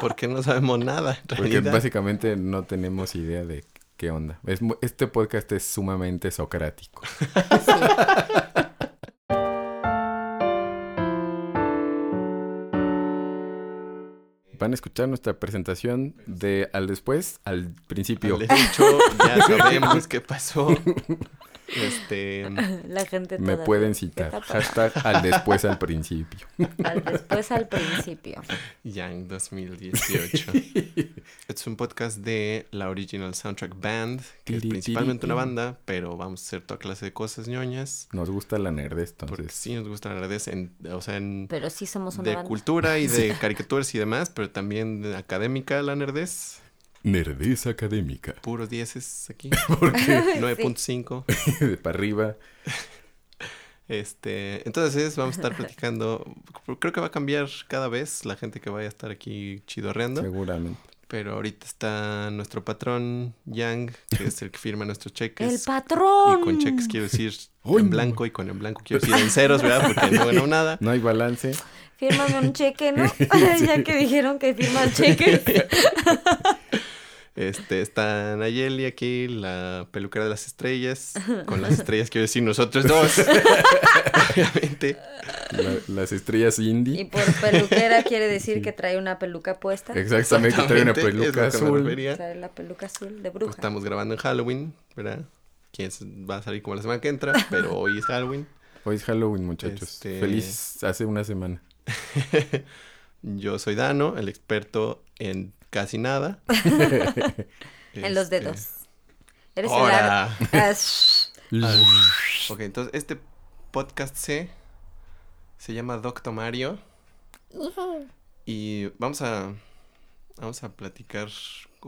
Porque no sabemos nada. En Porque básicamente no tenemos idea de qué onda. Es este podcast es sumamente socrático. Van a escuchar nuestra presentación de al después, al principio. De hecho, ya sabemos qué pasó. Este. La gente Me pueden citar. Hashtag al después, al principio. Al después al principio. Young 2018. es un podcast de la Original Soundtrack Band, que es principalmente una banda, pero vamos a hacer toda clase de cosas ñoñas. Nos gusta la nerdez, Porque entonces. sí nos gusta la nerdez, en, o sea, en, Pero sí somos una de banda. cultura y de caricaturas y demás, pero también de académica la nerdez. Nerdez académica. Puros dieces aquí. Porque 9.5. de para arriba. Este, entonces vamos a estar platicando. Creo que va a cambiar cada vez la gente que vaya a estar aquí chidorreando. Seguramente. Pero ahorita está nuestro patrón, Yang, que es el que firma nuestros cheques. ¡El patrón! Y con cheques quiero decir Uy, en no. blanco y con en blanco quiero decir en ceros, ¿verdad? Porque no ganó nada. No hay balance. Fírmame un cheque, ¿no? ya que dijeron que firman cheques. Este, está Nayeli aquí, la peluquera de las estrellas. Con las estrellas quiero decir nosotros dos. Obviamente. La- las estrellas Y indie. por peluquera quiere decir que trae una peluca puesta. Exactamente, trae una peluca azul. Trae la peluca azul de Pues bruja. estamos grabando en Halloween, ¿verdad? Quién s- va a salir como la semana que entra, pero hoy es Halloween. Hoy es Halloween, muchachos. Este- Feliz hace una semana. Yo soy Dano, el experto en casi nada. En los Este, dedos. Eres ¡Hora! el ar- Ah, Ok, entonces este podcast C se llama Doctor Mario. Y vamos a vamos a platicar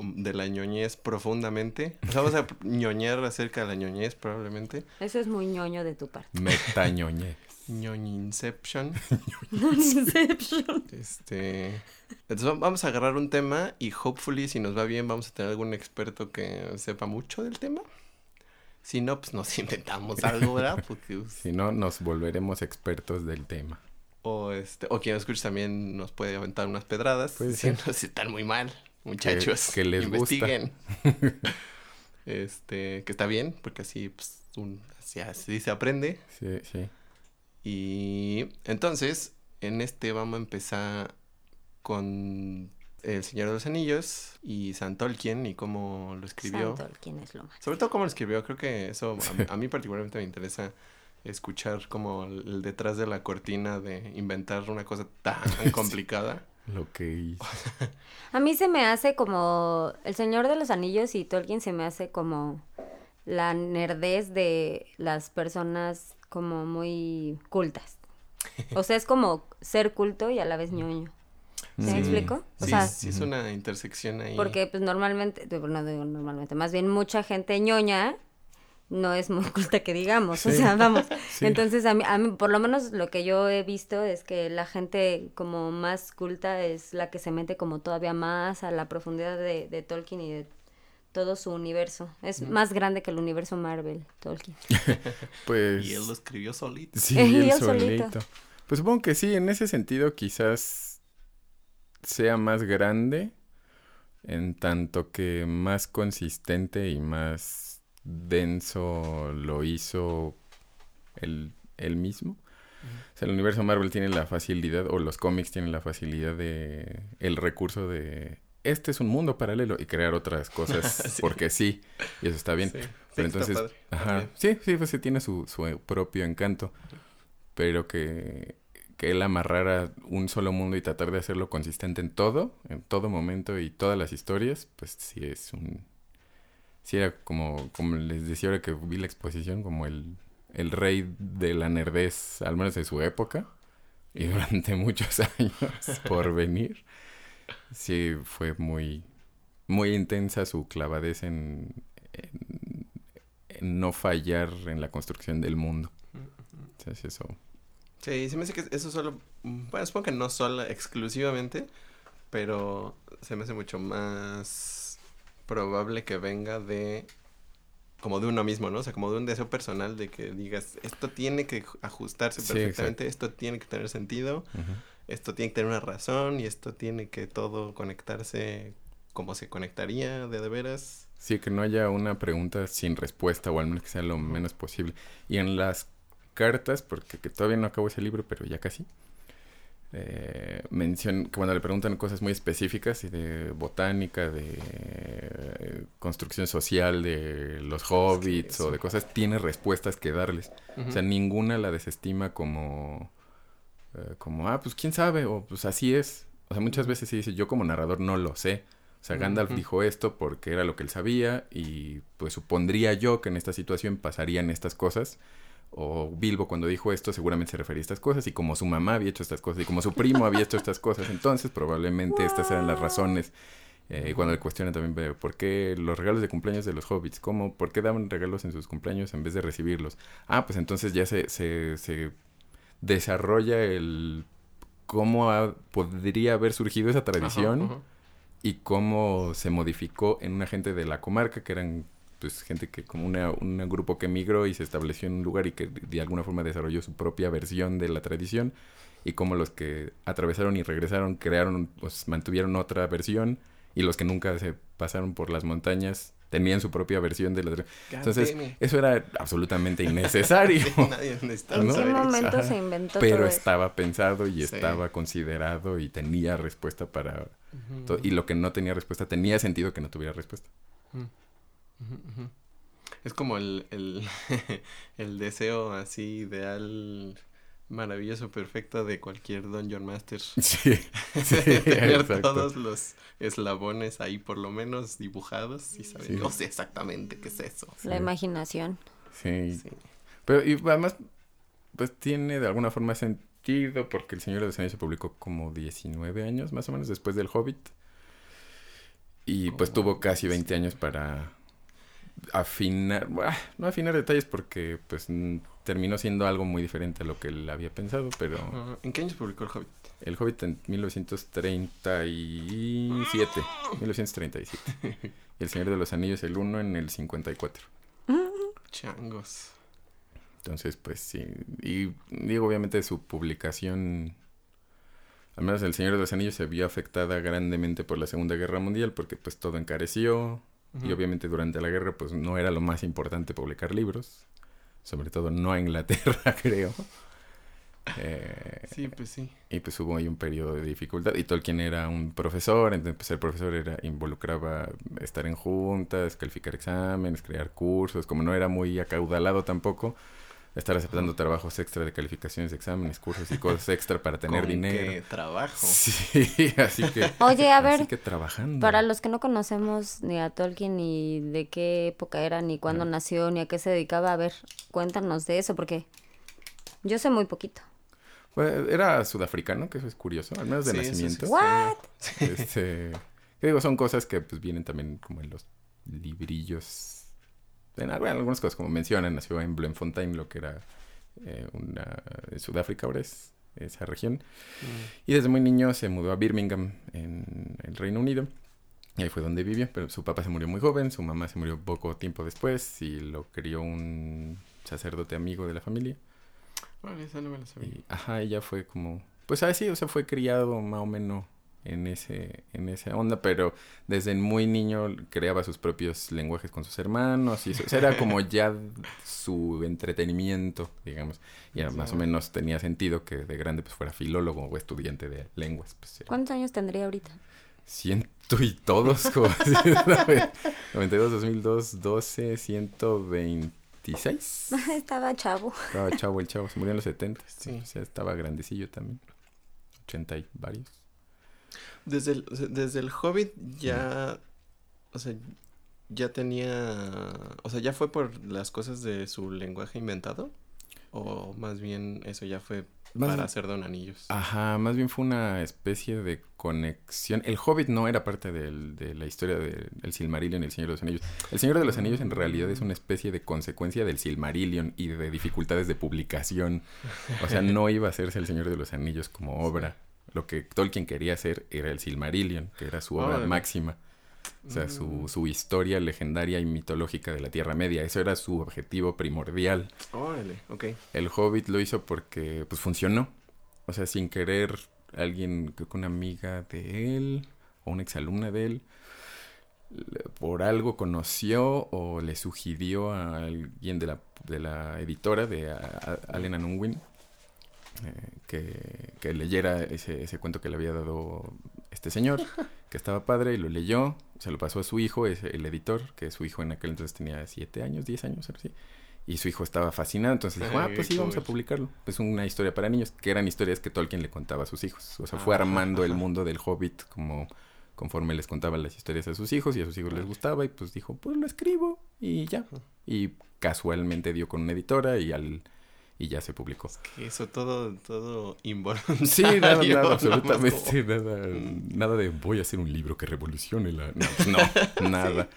de la ñoñez profundamente. O sea, vamos a ñoñar acerca de la ñoñez probablemente. Eso es muy ñoño de tu parte. Metañoñez. Ñoñinception. Inception. Este, entonces va- vamos a agarrar un tema y hopefully si nos va bien vamos a tener algún experto que sepa mucho del tema. Si no, pues nos inventamos algo, ¿verdad? Porque, pues, Si no, nos volveremos expertos del tema. o este, o quien nos escuche también nos puede aventar unas pedradas. Puede si, ser. no, si están muy mal, muchachos. que les gusta. investiguen. este, que está bien, porque así, pues, un, así, así se aprende. Sí, sí. Y entonces, en este vamos a empezar con El Señor de los Anillos y San Tolkien y cómo lo escribió. ¿quién es lo más? Sobre todo cómo lo escribió, creo que eso a, a mí particularmente me interesa escuchar como el, el detrás de la cortina de inventar una cosa tan complicada. Lo que hizo. A mí se me hace como El Señor de los Anillos y Tolkien se me hace como la nerdez de las personas como muy cultas. O sea, es como ser culto y a la vez ñoño. ¿Se me Sí. explico? O Sí, sea, sí es una intersección ahí. porque pues normalmente, no digo normalmente, más bien mucha gente ñoña no es muy culta que digamos, o sea, vamos. Sí. Entonces, a mí, a mí, por lo menos lo que yo he visto es que la gente como más culta es la que se mete como todavía más a la profundidad de, de Tolkien y de todo su universo. Es más grande que el universo Marvel, Tolkien. Pues. Y él lo escribió solito. Sí, Y él él solito. solito. Pues supongo que sí, en ese sentido quizás sea más grande, en tanto que más consistente y más denso lo hizo él, él mismo. O sea, el universo Marvel tiene la facilidad, o los cómics tienen la facilidad de, el recurso de, este es un mundo paralelo y crear otras cosas, Sí. porque sí, y eso está bien. Sí, sí, Pero está entonces, padre, ajá, también. sí, sí, pues sí tiene su, su propio encanto, pero que, que él amarrara un solo mundo y tratar de hacerlo consistente en todo, en todo momento y todas las historias, pues sí es un, sí era como, como les decía ahora que vi la exposición, como el, el rey de la nerdez, al menos de su época, y durante muchos años por venir, sí fue muy, muy intensa su clavadez en, en, en no fallar en la construcción del mundo. Entonces eso, Sí, se me hace que eso solo, bueno, supongo que no solo exclusivamente, pero se me hace mucho más probable que venga de, como de uno mismo, ¿no? O sea, como de un deseo personal de que digas, esto tiene que ajustarse Sí, perfectamente, esto tiene que tener sentido, esto tiene que tener una razón y esto tiene que todo conectarse como se conectaría de de veras. Sí, que no haya una pregunta sin respuesta o al menos que sea lo menos posible. Y en las cartas, porque que todavía no acabo ese libro, pero ya casi, eh, mencion, que cuando le preguntan cosas muy específicas y de botánica, de eh, construcción social, de los hobbits o de cosas, tiene respuestas que darles. O sea, ninguna la desestima como, eh, como, ah, pues quién sabe, o pues así es. O sea, muchas veces sí dice, yo como narrador no lo sé. O sea, Gandalf dijo esto porque era lo que él sabía y pues supondría yo que en esta situación pasarían estas cosas. O Bilbo cuando dijo esto seguramente se refería a estas cosas y como su mamá había hecho estas cosas y como su primo había hecho estas cosas, entonces probablemente estas eran las razones. Eh, cuando le cuestionan también por qué los regalos de cumpleaños de los hobbits, ¿cómo? ¿Por qué daban regalos en sus cumpleaños en vez de recibirlos? Ah, pues entonces ya se, se, se desarrolla el cómo ha- podría haber surgido esa tradición Ajá, ajá. y cómo se modificó en una gente de la comarca, que eran pues gente que como una, un grupo que emigró y se estableció en un lugar y que de alguna forma desarrolló su propia versión de la tradición y cómo los que atravesaron y regresaron crearon, pues mantuvieron otra versión y los que nunca se pasaron por las montañas tenían su propia versión de la Entonces, eso era absolutamente innecesario. Nadie necesitaba ¿En ¿no? saber momento se inventó Pero todo eso? estaba pensado y Sí. estaba considerado y tenía respuesta para... To- Y lo que no tenía respuesta tenía sentido que no tuviera respuesta. Ujú. Es como el, el, el deseo así ideal, maravilloso, perfecto de cualquier Dungeon Master. Sí, sí, Tener exacto. todos los eslabones ahí por lo menos dibujados y saber, Sí. no sé exactamente qué es eso. La imaginación. Sí. Sí. Pero y además, pues tiene de alguna forma sentido porque El Señor de los Anillos se publicó como 19 años más o menos después del Hobbit. Y pues tuvo casi sí. 20 años para afinar, buah, no afinar detalles porque pues mm, terminó siendo algo muy diferente a lo que él había pensado, pero. ¿En qué años publicó el Hobbit? El Hobbit en 1937, 1937. Y El Señor de los Anillos el 1 en el 54. Changos. Entonces, pues sí. Y digo, obviamente su publicación, al menos El Señor de los Anillos se vio afectada grandemente por la Segunda Guerra Mundial porque pues todo encareció. Y obviamente durante la guerra pues no era lo más importante publicar libros. Sobre todo no a Inglaterra, creo. Eh, Sí, pues sí. Y pues hubo ahí un periodo de dificultad. Y Tolkien era un profesor, entonces pues, el profesor era, involucraba estar en juntas, calificar exámenes, crear cursos. Como no era muy acaudalado tampoco, estar aceptando trabajos extra de calificaciones de exámenes, cursos y cosas extra para tener ¿Con dinero. qué trabajo? Sí, así que... Oye, a ver, Así que trabajando. para los que no conocemos ni a Tolkien, ni de qué época era, ni cuándo nació, ni a qué se dedicaba, a ver, cuéntanos de eso, porque yo sé muy poquito. Bueno, era sudafricano, que eso es curioso, al menos de Sí, sí nacimiento. sé. What? Este, digo, son cosas que pues vienen también como en los librillos. En, al- bueno, algunas cosas como mencionan, nació en Bloemfontein, lo que era eh, una Sudáfrica ahora es esa región. Mm. Y desde muy niño se mudó a Birmingham en el Reino Unido. Y ahí fue donde vivió, pero su papá se murió muy joven, su mamá se murió poco tiempo después y lo crió un sacerdote amigo de la familia. Vale, esa no me la sabía. Y, ajá, ella fue como, pues así, o sea, fue criado más o menos en ese, en esa onda, pero desde muy niño creaba sus propios lenguajes con sus hermanos y eso, o sea, era como ya su entretenimiento, digamos, y Sí, más o menos tenía sentido que de grande pues fuera filólogo o estudiante de lenguas, pues ¿Cuántos años tendría ahorita? ciento y todos, como así, ¿sabe? 92, 2002, 12, 126. Estaba chavo. Estaba chavo el chavo, se murió en los 70. Sí. O sea, estaba grandecillo también. 80 y varios. Desde el, desde el Hobbit ya, o sea, ya tenía, o sea, ya fue por las cosas de su lenguaje inventado, o más bien eso ya fue Más- para hacer don anillos. Ajá, más bien fue una especie de conexión. El Hobbit no era parte del- de la historia del el Silmarillion y el Señor de los Anillos. El Señor de los Anillos en realidad es una especie de consecuencia del Silmarillion y de dificultades de publicación. O sea, no iba a hacerse el Señor de los Anillos como obra. Lo que Tolkien quería hacer era el Silmarillion, que era su obra máxima. O sea, su, Mm. su historia legendaria y mitológica de la Tierra Media. Eso era su objetivo primordial. Órale, ok. El Hobbit lo hizo porque pues funcionó. O sea, sin querer alguien, creo que una amiga de él, o una exalumna de él, por algo conoció o le sugirió a alguien de la, de la editora, de Allen Unwin, que, que leyera ese, ese cuento que le había dado este señor, que estaba padre, y lo leyó, se lo pasó a su hijo, es el editor, que su hijo en aquel entonces tenía siete años, diez años, algo así. Y su hijo estaba fascinado, entonces dijo, ah, pues sí, vamos a publicarlo. Es una historia para niños, que eran historias que Tolkien le contaba a sus hijos. O sea, fue Ajá, armando el mundo del hobbit como conforme les contaba las historias a sus hijos y a sus hijos les gustaba y pues dijo, pues lo escribo y ya. Y casualmente dio con una editora y al y ya se publicó. Que eso todo, todo involuntario. Sí, nada, nada, absolutamente nada, Mm. nada de voy a hacer un libro que revolucione la... No, pues no, nada.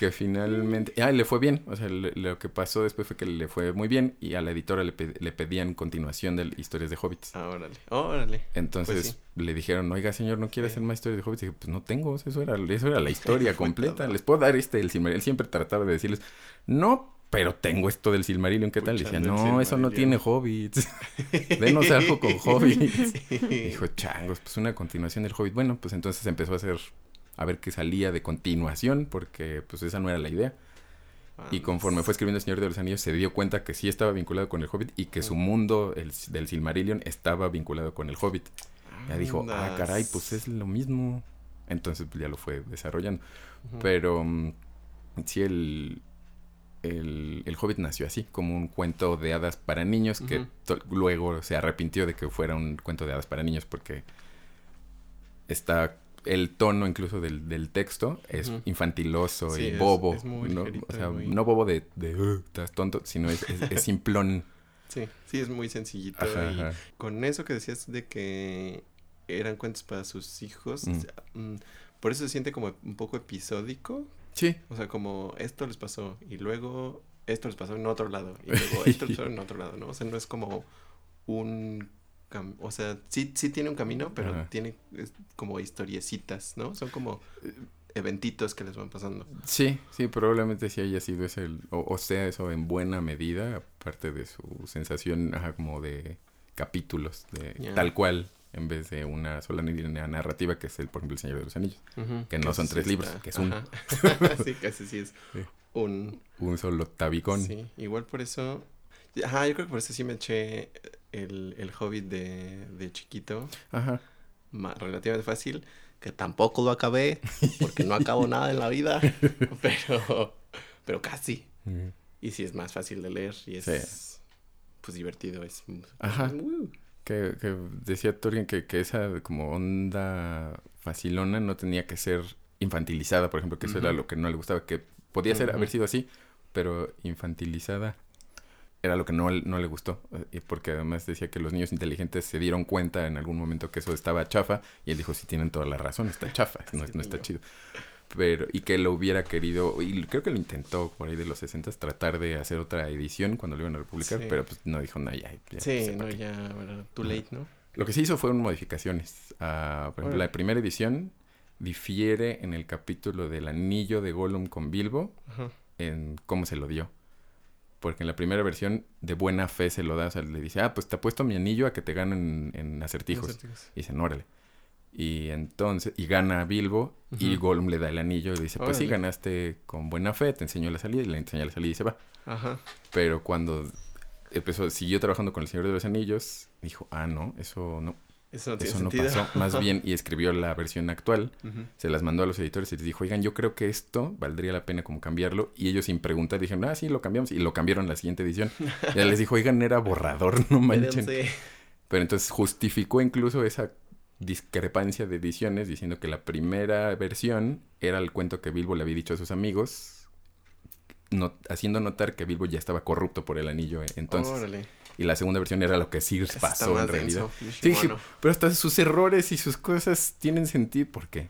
Que finalmente... Ah, le fue bien. O sea, le- lo que pasó después fue que le fue muy bien y a la editora le, pe- le pedían continuación de historias de hobbits. Ah, órale, órale. Entonces Pues le dijeron, oiga señor, ¿no quiere Sí. hacer más historias de hobbits? Y dije, pues no tengo, eso era, eso era la historia completa. Les puedo dar este, el Silmarillion. Él siempre trataba de decirles, no, pero tengo esto del Silmarillion, ¿qué tal? Y decía, no, eso no tiene Silmarillion". hobbits. Denos algo con hobbits. Dijo, changos, pues una continuación del Hobbit. Bueno, pues entonces empezó a hacer, a ver qué salía de continuación, porque pues esa no era la idea. Y conforme fue escribiendo El Señor de los Anillos, se dio cuenta que sí estaba vinculado con el Hobbit y que su mundo el, del Silmarillion estaba vinculado con el Hobbit. Ya dijo, ah, caray, pues es lo mismo. Entonces pues, ya lo fue desarrollando. Pero mm, sí, el, el, el Hobbit nació así, como un cuento de hadas para niños, que luego se arrepintió de que fuera un cuento de hadas para niños porque está el tono incluso del, del texto es infantiloso Sí, y bobo. es muy ¿no? O sea, muy- no bobo de, de "Uh, estás tonto, sino es, simplón. Sí, sí, es muy sencillito. Ajá, y ajá. con eso que decías de que eran cuentos para sus hijos, Mm. mm, por eso se siente como un poco episódico. Sí, O sea, como esto les pasó y luego esto les pasó en otro lado y luego esto les pasó en otro lado, ¿no? O sea, no es como un... cam- O sea, sí, sí tiene un camino, pero Ajá. tiene es como historiecitas, ¿no? Son como eventitos que les van pasando. Sí, sí, probablemente sí haya sido ese, el- o, o sea, eso en buena medida, aparte de su sensación, ajá, como de capítulos, de tal cual, en vez de una sola línea narrativa que es el, por ejemplo, El Señor de los Anillos. Que no son tres libros, que es uno. sí, ese sí es Sí. un... Un solo tabicón. Sí, igual por eso... Ajá, yo creo que por eso sí me eché el, el Hobbit de, de chiquito. Ajá. ma- relativamente fácil, que tampoco lo acabé, porque no acabo nada en la vida, pero, pero casi. Mm. Y sí es más fácil de leer y es Sí. pues divertido, es Ajá. Uh, Que, que decía Tolkien que, que esa como onda facilona no tenía que ser infantilizada, por ejemplo, que eso era lo que no le gustaba, que podía ser haber sido así, pero infantilizada era lo que no, no le gustó, eh, y porque además decía que los niños inteligentes se dieron cuenta en algún momento que eso estaba chafa, y él dijo, sí, tienen toda la razón, está chafa, no, Sí, no está chido. Pero, y que lo hubiera querido, y creo que lo intentó por ahí de los 60 tratar de hacer otra edición cuando lo iban a republicar, Sí. pero pues no dijo nada, ya, ya, sí, sepa no, qué". ya, too late, ¿no? Lo que se hizo fueron modificaciones. Ah, por ejemplo, la primera edición difiere en el capítulo del anillo de Gollum con Bilbo Ajá. en cómo se lo dio. Porque en la primera versión de buena fe se lo da, o sea, le dice, ah, pues te apuesto mi anillo a que te ganen en acertijos. Acertijos. Y dicen, órale. Y entonces, y gana Bilbo y. Gollum le da el anillo y dice, pues sí, ganaste con buena fe, te enseñó la salida y le enseña la salida y se va. Ajá. Pero cuando empezó, siguió trabajando con el Señor de los Anillos, dijo, ah, no, eso no, Eso no tiene eso no pasó. Más bien, y escribió la versión actual, se las mandó a los editores y les dijo, oigan, yo creo que esto valdría la pena como cambiarlo. Y ellos sin preguntar dijeron, ah, sí, lo cambiamos. Y lo cambiaron en la siguiente edición. Y ya les dijo, oigan, era borrador, no manchen. Pero entonces justificó incluso esa discrepancia de ediciones diciendo que la primera versión era el cuento que Bilbo le había dicho a sus amigos, no- haciendo notar que Bilbo ya estaba corrupto por el anillo eh, entonces. Órale. Y la segunda versión era lo que sí pasó en realidad. denso. Sí, bueno. pero hasta sus errores y sus cosas tienen sentido. ¿Por qué?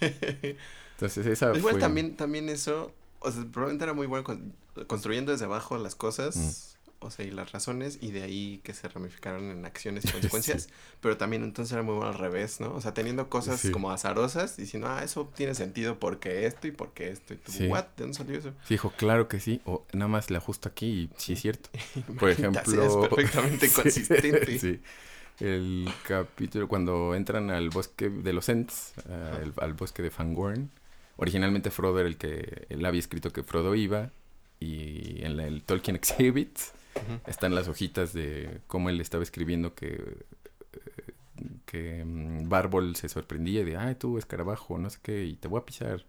Entonces esa Igual fue... también, también eso, o sea, probablemente era muy bueno con- construyendo desde abajo las cosas, Mm. O sea, y las razones, y de ahí que se ramificaron en acciones y consecuencias, pero también entonces era muy bueno al revés, ¿no? O sea, teniendo cosas Sí. como azarosas, diciendo, ah, eso tiene sentido porque esto y porque esto, y tú, Sí. ¿what? ¿De dónde salió eso? Sí, dijo, claro que sí. O nada más le ajusto aquí y sí es cierto. Por ejemplo... Es perfectamente consistente. sí. el capítulo cuando entran al bosque de los Ents, al, al bosque de Fangorn. Originalmente Frodo era el que él había escrito que Frodo iba y en la- el Tolkien Exhibit Están las hojitas de cómo él estaba escribiendo que eh, que mm, Bárbol se sorprendía de, ay, tú, escarabajo, no sé qué, y te voy a pisar.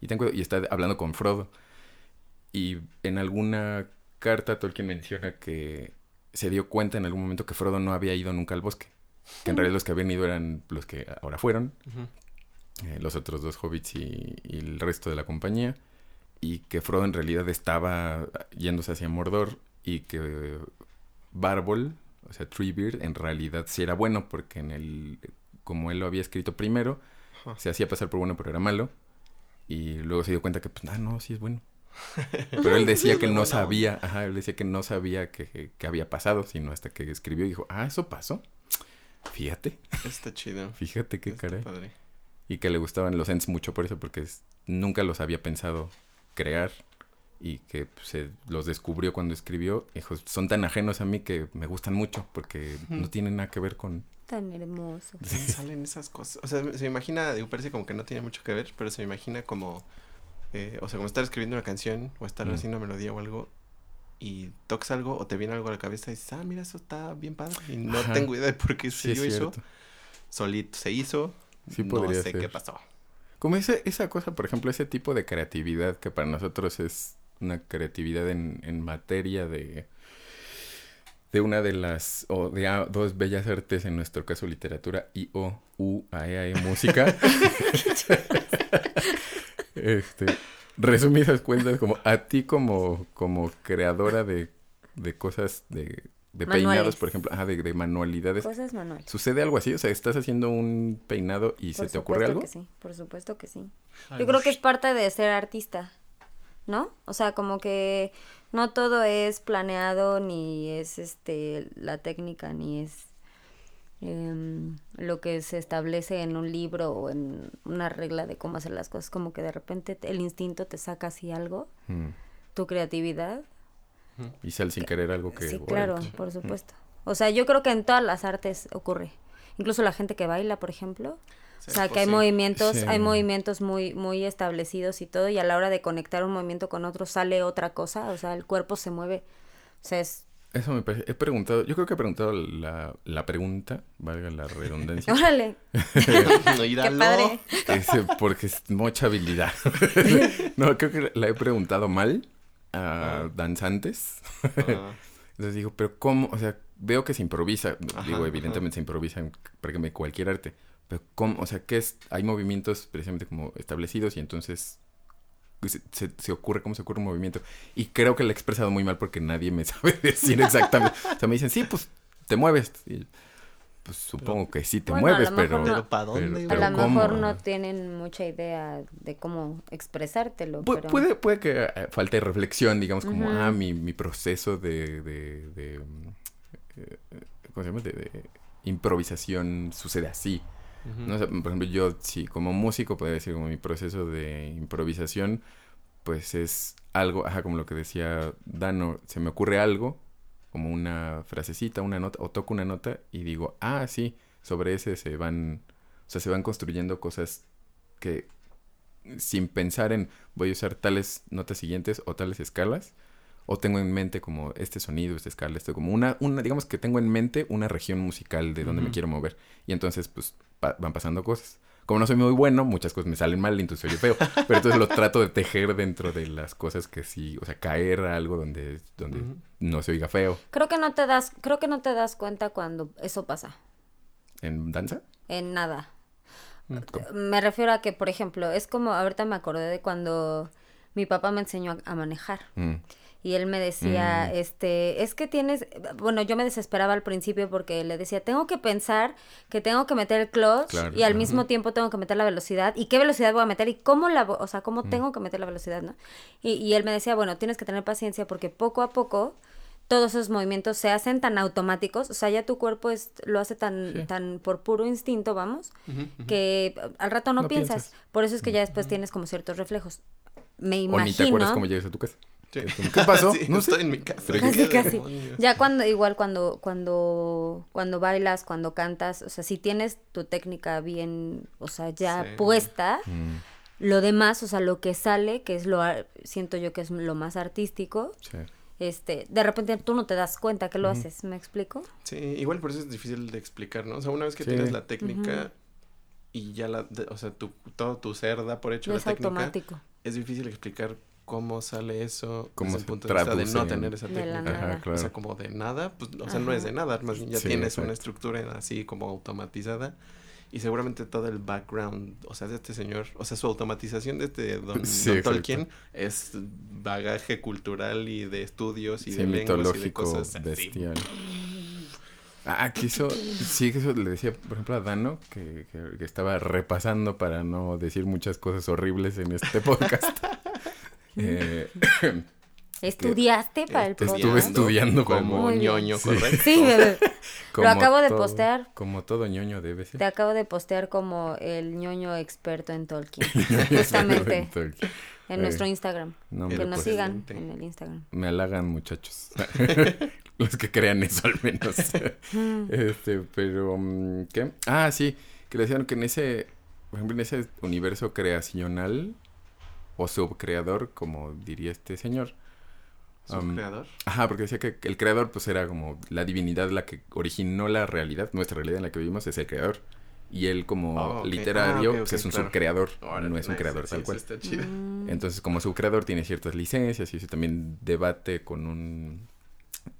Y, tengo, y está hablando con Frodo. Y en alguna carta Tolkien menciona que se dio cuenta en algún momento que Frodo no había ido nunca al bosque. Que en realidad los que habían ido eran los que ahora fueron, eh, los otros dos hobbits y, y el resto de la compañía. Y que Frodo en realidad estaba yéndose hacia Mordor y que Bárbol, o sea, Treebeard, en realidad sí era bueno porque en el, como él lo había escrito primero, Ajá. se hacía pasar por bueno pero era malo. Y luego se dio cuenta que, pues, ah, no, sí es bueno. Pero él decía que no sabía, ajá, él decía que no sabía que, que había pasado, sino hasta que escribió y dijo, ah, eso pasó. Fíjate, Está chido. fíjate qué Está caray. padre. Y que le gustaban los Ents mucho por eso, porque es- nunca los había pensado crear. Y que se los descubrió cuando escribió. Dijo, son tan ajenos a mí que me gustan mucho, porque no tienen nada que ver con... Tan hermoso. ¿De dónde salen esas cosas? O sea, se me imagina, digo, parece como que no tiene mucho que ver, pero se me imagina como, eh, o sea, como estar escribiendo una canción o estar Mm. haciendo una melodía o algo y tocas algo o te viene algo a la cabeza y dices, ah, mira, eso está bien padre y no Ajá. tengo idea de por qué se Sí, es dio eso. Solito se hizo, Sí no podría sé ser. qué pasó. Como ese, esa cosa, por ejemplo, ese tipo de creatividad que para nosotros es una creatividad en, en materia de de una de las o de a- dos bellas artes en nuestro caso literatura y o u a e, a, e, música. Este resumidas cuentas como a ti como como creadora de, de cosas de, de peinados por ejemplo ajá, de, de manualidades Cosas manuales. sucede algo así o sea estás haciendo un peinado y Por se te ocurre supuesto algo que sí, por supuesto que sí. Yo creo que es parte de ser artista, ¿no? O sea, como que no todo es planeado, ni es este la técnica, ni es em, lo que se establece en un libro o en una regla de cómo hacer las cosas. Como que de repente el instinto te saca así algo, Mm. tu creatividad. Y sale sin querer algo que... Sí, claro, por supuesto. O sea, yo creo que en todas las artes ocurre. Incluso la gente que baila, por ejemplo. Sí, o sea, que pues hay sí. movimientos, Sí. hay movimientos muy, muy establecidos y todo, y a la hora de conectar un movimiento con otro sale otra cosa, o sea, el cuerpo se mueve. O sea, es, Eso me parece... He preguntado... Yo creo que he preguntado la, la pregunta, valga la redundancia. órale, no, qué padre. Porque es mucha habilidad. no, creo que la he preguntado mal a Ah. danzantes. Ah, Entonces digo, pero ¿cómo? O sea, veo que se improvisa. Ajá, digo, ajá. evidentemente se improvisa en cualquier arte. Pero ¿cómo? O sea, ¿qué es? Hay movimientos precisamente como establecidos y entonces se, se- se ocurre cómo se ocurre un movimiento. Y creo que lo he expresado muy mal porque nadie me sabe decir exactamente. o sea, me dicen, sí, pues te mueves. Y, pues supongo que sí te Bueno, mueves, pero... no. Pero. A lo ¿cómo? mejor no tienen mucha idea de cómo expresártelo, Pu- pero... Puede, puede que eh, falte reflexión, digamos, como, ah, mi, mi proceso de, de, de, mm, eh, ¿cómo se llama? De, de improvisación sucede así. ¿No? O por ejemplo, yo, sí, como músico, podría decir, como mi proceso de improvisación, pues es algo, ajá, como lo que decía Dano, se me ocurre algo, como una frasecita, una nota, o toco una nota y digo, ah, sí, sobre ese se van, o sea, se van construyendo cosas que sin pensar en voy a usar tales notas siguientes o tales escalas, o tengo en mente como este sonido, esta escala, esto como una, una, digamos que tengo en mente una región musical de donde me quiero mover. Y entonces, pues, pa- van pasando cosas. Como no soy muy bueno, muchas cosas me salen mal, entonces soy feo. Pero entonces lo trato de tejer dentro de las cosas que sí, o sea, caer a algo donde, donde no se oiga feo. Creo que no te das, creo que no te das cuenta cuando eso pasa. ¿En danza? En nada. Mm, ¿Cómo? Me refiero a que, por ejemplo, es como, ahorita me acordé de cuando mi papá me enseñó a, a manejar. Mm, Y él me decía, Mm. este, es que tienes, bueno, yo me desesperaba al principio porque le decía, tengo que pensar que tengo que meter el clutch Claro, y al mismo tiempo tengo que meter la velocidad y qué velocidad voy a meter y cómo la, o sea, Mm. cómo tengo que meter la velocidad, ¿no? Y, y él me decía, bueno, tienes que tener paciencia porque poco a poco todos esos movimientos se hacen tan automáticos, o sea, ya tu cuerpo es, lo hace tan, Sí. tan por puro instinto, vamos, que al rato no, No piensas. piensas. Por eso es que ya después tienes como ciertos reflejos. Me O ni te acuerdas imagino. cómo llegas a tu casa. Sí. ¿Qué pasó? Sí, no sé. estoy en mi casa. Pero Casi, ¿qué casi. demonios? Ya cuando, igual cuando, cuando, cuando bailas, cuando cantas, o sea, si tienes tu técnica bien, o sea, ya Sí. puesta, Mm, lo demás, o sea, lo que sale, que es lo, siento yo que es lo más artístico, sí. este, de repente tú no te das cuenta que lo haces, ¿me explico? Sí, igual por eso es difícil de explicar, ¿no? O sea, una vez que Sí. tienes la técnica y ya la, de- o sea, tu, todo tu ser da por hecho No la es técnica, automático. es difícil explicar cómo sale eso Cómo desde se el punto de vista de traduce no en- tener esa De la técnica. nada. Ajá, O sea, como de nada, pues, o sea, no es de nada, más bien ya Sí, tienes una estructura así como automatizada y seguramente todo el background, o sea, de este señor, o sea, su automatización de este don, Sí, don exacto. Tolkien es bagaje cultural y de estudios y Sí, de lenguas y de cosas así. bestial. Ah, que eso, sí, que eso le decía, por ejemplo, a Dano, que, que- que estaba repasando para no decir muchas cosas horribles en este podcast. Eh, ¿Estudiaste para el Estuve programa? estudiando para el como ñoño, Sí. correcto. Sí, bebé. como acabo de todo- postear. Como todo ñoño debe ser. Te acabo de postear como el ñoño experto en Tolkien. Justamente Tolkien. en Eh, nuestro Instagram. No, Que nos pues, sigan en el Instagram. Me halagan, muchachos. Los que crean eso al menos. este, pero, mm, ¿qué? Ah, sí, que decían que en ese, por ejemplo, en ese universo creacional o subcreador, como diría este señor. Su um, creador. Ajá, porque decía que el creador pues era como la divinidad la que originó la realidad, nuestra realidad en la que vivimos es el creador. Y él como ok. literario Ah, pues, es un claro. subcreador, no es un creador sí, tal eso cual. está chido. Mm, Entonces, como subcreador tiene ciertas licencias y eso también debate con un...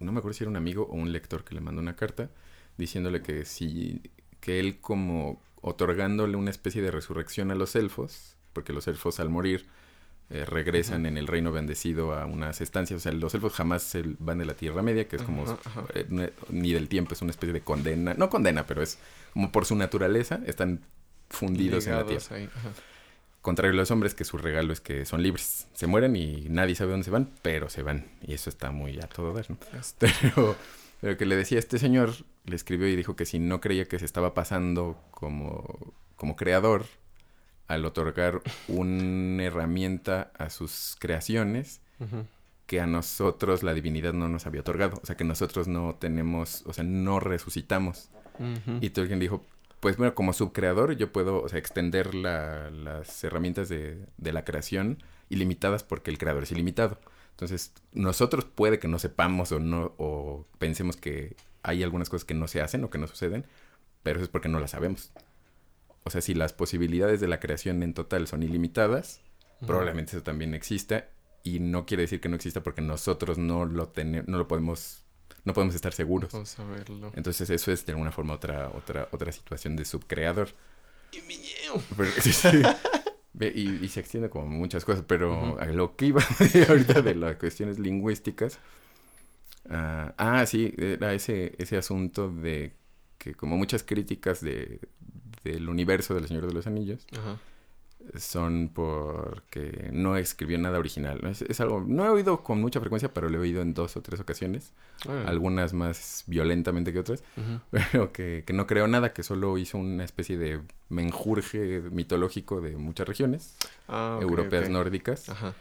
No me acuerdo si era un amigo o un lector que le mandó una carta diciéndole que si... que él como otorgándole una especie de resurrección a los elfos, porque los elfos al morir eh, regresan en el reino bendecido a unas estancias, o sea, los elfos jamás se van de la Tierra Media, que es como... Eh, ni del tiempo, es una especie de condena, no condena, pero es como por su naturaleza, están fundidos en la Tierra. ahí. Contrario a los hombres, que su regalo es que son libres. Se mueren y nadie sabe dónde se van, pero se van. Y eso está muy a todo dar, ¿no? Pero, pero que le decía este señor, le escribió y dijo que si no creía que se estaba pasando como, como creador al otorgar una herramienta a sus creaciones que a nosotros la divinidad no nos había otorgado. O sea, que nosotros no tenemos, o sea, no resucitamos. Ujú. Y Tolkien dijo, pues bueno, como subcreador yo puedo, o sea, extender la- las herramientas de, de la creación ilimitadas porque el creador es ilimitado. Entonces, nosotros puede que no sepamos o no, o pensemos que hay algunas cosas que no se hacen o que no suceden, pero eso es porque no las sabemos. O sea, si las posibilidades de la creación en total son ilimitadas, probablemente eso también exista y no quiere decir que no exista porque nosotros no lo tenemos, no lo podemos, no podemos estar seguros. Vamos a verlo. Entonces eso es de alguna forma otra otra otra situación de subcreador. Y mi. Pero- sí. Y, y se extiende como muchas cosas, pero a lo que iba ahorita de las cuestiones lingüísticas. ah, ah, sí, era ese, ese asunto de que como muchas críticas de, del universo del Señor de los Anillos Ajá. son porque no escribió nada original. ¿no? Es, es algo, no he oído con mucha frecuencia, pero lo he oído en dos o tres ocasiones, Órale. algunas más violentamente que otras pero que, que no creó nada, que solo hizo una especie de menjurje mitológico de muchas regiones Ah, europeas nórdicas Ajá.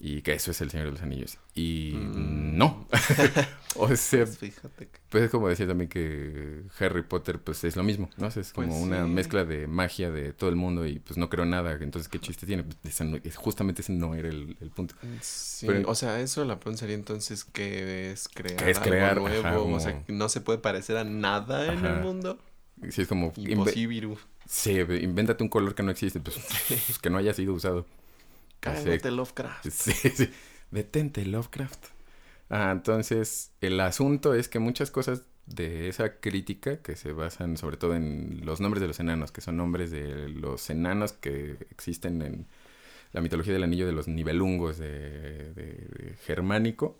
Y que eso es el Señor de los Anillos. Y Mm. no. o sea, Pues fíjate que... pues es como decía también que Harry Potter pues es lo mismo, ¿no? O sea, es como Pues una sí. mezcla de magia de todo el mundo y pues no creó nada, entonces ¿qué chiste tiene? Pues, no- justamente ese no era el, el punto. Sí, Pero- o sea, eso la pregunta sería entonces que es crear, ¿Qué es algo nuevo, Ajá, o sea, no se puede parecer a nada en el mundo. Sí, es como... Imposible. Sí, invéntate un color que no existe, pues, pues, que no haya sido usado. Cállate Lovecraft. Sí, sí. Detente, Lovecraft. Ah, entonces, el asunto es que muchas cosas de esa crítica, que se basan sobre todo en los nombres de los enanos, que son nombres de los enanos que existen en la mitología del anillo de los nivelungos de, de- de germánico.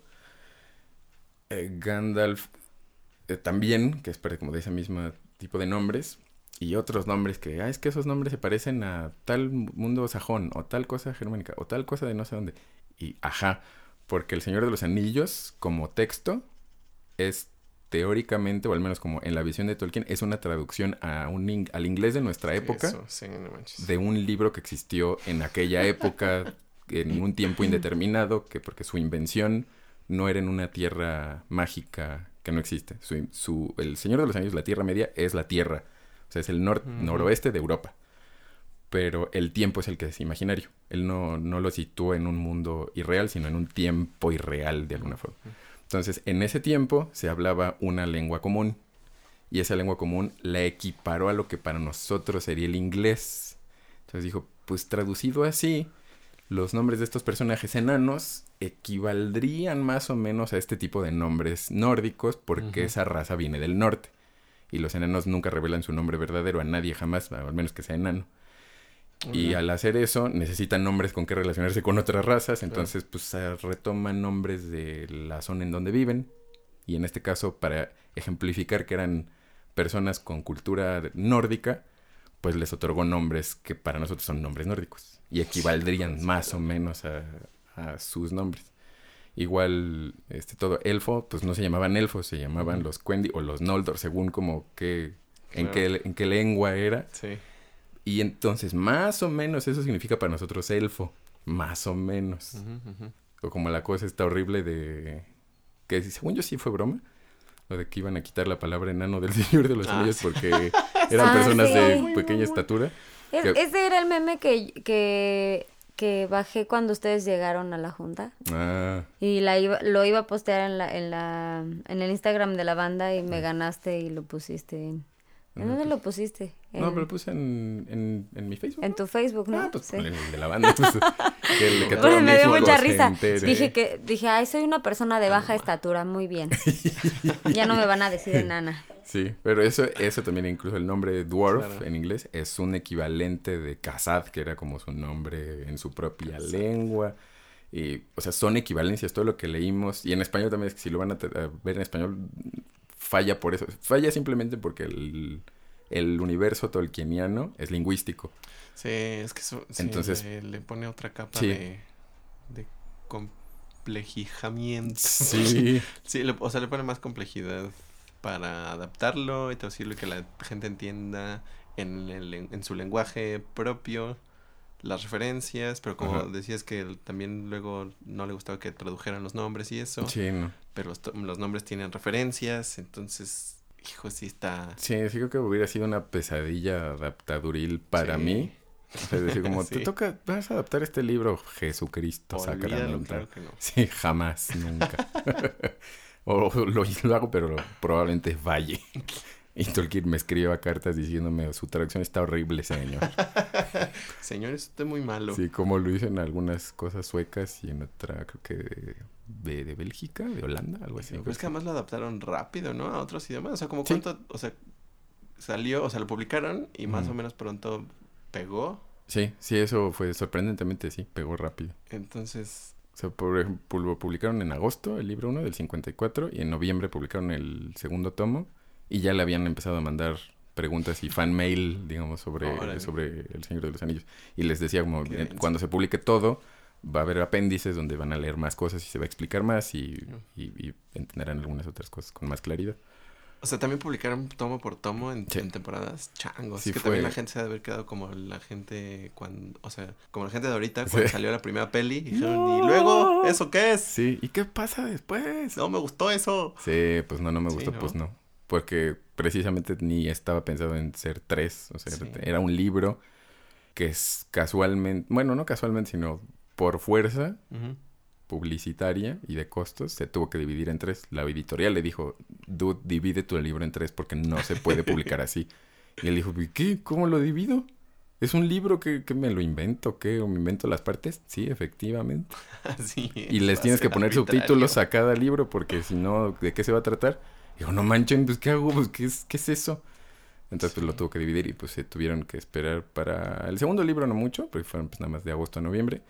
Eh, Gandalf eh, también, que es parte como de ese mismo tipo de nombres, y otros nombres que, ah, es que esos nombres se parecen a tal mundo sajón, o tal cosa germánica, o tal cosa de no sé dónde. Y ajá, porque El Señor de los Anillos, como texto, es teóricamente, o al menos como en la visión de Tolkien, es una traducción a un al inglés de nuestra época Eso, sí, no manches. de un libro que existió en aquella época en un tiempo indeterminado, que porque su invención no era en una tierra mágica que no existe. Su, su- el Señor de los Anillos, la Tierra Media, es la Tierra. O sea, es el nor- Ujú. noroeste de Europa. Pero el tiempo es el que es imaginario. Él no, no lo sitúa en un mundo irreal, sino en un tiempo irreal de alguna forma. Entonces, en ese tiempo se hablaba una lengua común. Y esa lengua común la equiparó a lo que para nosotros sería el inglés. Entonces dijo, pues traducido así, los nombres de estos personajes enanos equivaldrían más o menos a este tipo de nombres nórdicos porque esa raza viene del norte. Y los enanos nunca revelan su nombre verdadero a nadie jamás, al menos que sea enano. Y al hacer eso necesitan nombres con que relacionarse con otras razas, entonces pues se retoman nombres de la zona en donde viven y en este caso para ejemplificar que eran personas con cultura nórdica, pues les otorgó nombres que para nosotros son nombres nórdicos y equivaldrían más o menos a, a sus nombres. Igual, este todo elfo, pues no se llamaban elfos, se llamaban los Quendi o los Noldor, según como que en qué en qué lengua era. Sí. Y entonces, más o menos, eso significa para nosotros elfo. Más o menos. O como la cosa está horrible de... Que según yo sí fue broma. Lo de que iban a quitar la palabra enano del Señor de los Ah, Anillos porque eran Ah, personas sí. de pequeña estatura. Es- Que- ese era el meme que, que, que bajé cuando ustedes llegaron a la junta. Ah, Y la iba, lo iba a postear en la, en la, en el Instagram de la banda y me ganaste y lo pusiste en... ¿En No, dónde pues- lo pusiste? En, no, pero lo puse en, en, en mi Facebook. en ¿no? tu Facebook, ¿no? Ah, pues Sí. ponle el de la banda. pues, que el- que todo Bueno, me dio mucha risa. entere. Dije que, dije, ay, soy una persona de baja estatura, muy bien. ya no me van a decir enana. Sí, pero eso, eso también incluso el nombre dwarf Claro. en inglés es un equivalente de Kazad, que era como su nombre en su propia lengua. Y, o sea, son equivalencias, todo lo que leímos. Y en español también es que si lo van a ver en español, falla por eso. Falla simplemente porque el, el universo tolkieniano es lingüístico. Sí, es que eso sí, Entonces- le, le pone otra capa Sí. de, de complejamiento. Sí. Sí, le- o sea, le pone más complejidad para adaptarlo y traducirlo y que la gente entienda en, el, en su lenguaje propio las referencias, pero como Ajá. decías que también luego no le gustaba que tradujeran los nombres y eso, Sí, no. pero los nombres tienen referencias, entonces, hijo, sí está... Sí, sí creo que hubiera sido una pesadilla adaptaduril para Sí. mí. O sea, decir como, te toca, vas a adaptar este libro, Jesucristo Olvídalo, sacramento. claro que no. Sí, jamás, nunca. o lo, lo hago, pero probablemente falle. Y Tolkien me escriba cartas diciéndome, su traducción está horrible, señor. Señor, usted es muy malo. Sí, como lo hice en algunas cosas suecas y en otra, creo que de, de, Bélgica, de Holanda, algo así. Pero es que además lo adaptaron rápido, ¿no? A otros idiomas. O sea, como Sí. cuánto, o sea, salió, o sea, lo publicaron y más Ujú. o menos pronto pegó. Sí, sí, eso fue sorprendentemente, sí, pegó rápido. Entonces, O sea, por ejemplo, lo publicaron en agosto el libro 1 del 54 y en noviembre publicaron el segundo tomo y ya le habían empezado a mandar preguntas y fan mail, digamos, sobre, Órale. sobre El Señor de los Anillos. Y les decía como, Qué eh, cuando se publique todo, va a haber apéndices donde van a leer más cosas y se va a explicar más y, y, y entenderán algunas otras cosas con más claridad. o sea, también publicaron tomo por tomo en, Sí. en temporadas changos. Sí que fue- también la gente se ha de haber quedado como la gente cuando, o sea, como la gente de ahorita cuando Sí. salió la primera peli y dijeron, ¿y luego eso qué es? Sí, ¿y qué pasa después? No me gustó eso. Sí, pues no, no me gustó, ¿no? pues no. Porque precisamente ni estaba pensado en ser tres. O sea, era un libro que es casualmente, bueno, no casualmente, sino por fuerza publicitaria y de costos, se tuvo que dividir en tres. La editorial le dijo, dude, divide tu libro en tres porque no se puede publicar así. Y él dijo, ¿y qué? ¿Cómo lo divido? ¿Es un libro que, que me lo invento? ¿Qué? ¿O me invento las partes? Sí, efectivamente. Así Y es, les va a tienes que poner arbitrario. subtítulos a cada libro porque si no, ¿de qué se va a tratar? Digo, no manchen, pues ¿qué hago? Pues ¿qué es, qué es eso? Entonces pues lo tuvo que dividir y pues se tuvieron que esperar para... El segundo libro no mucho, porque fueron pues nada más de agosto a noviembre,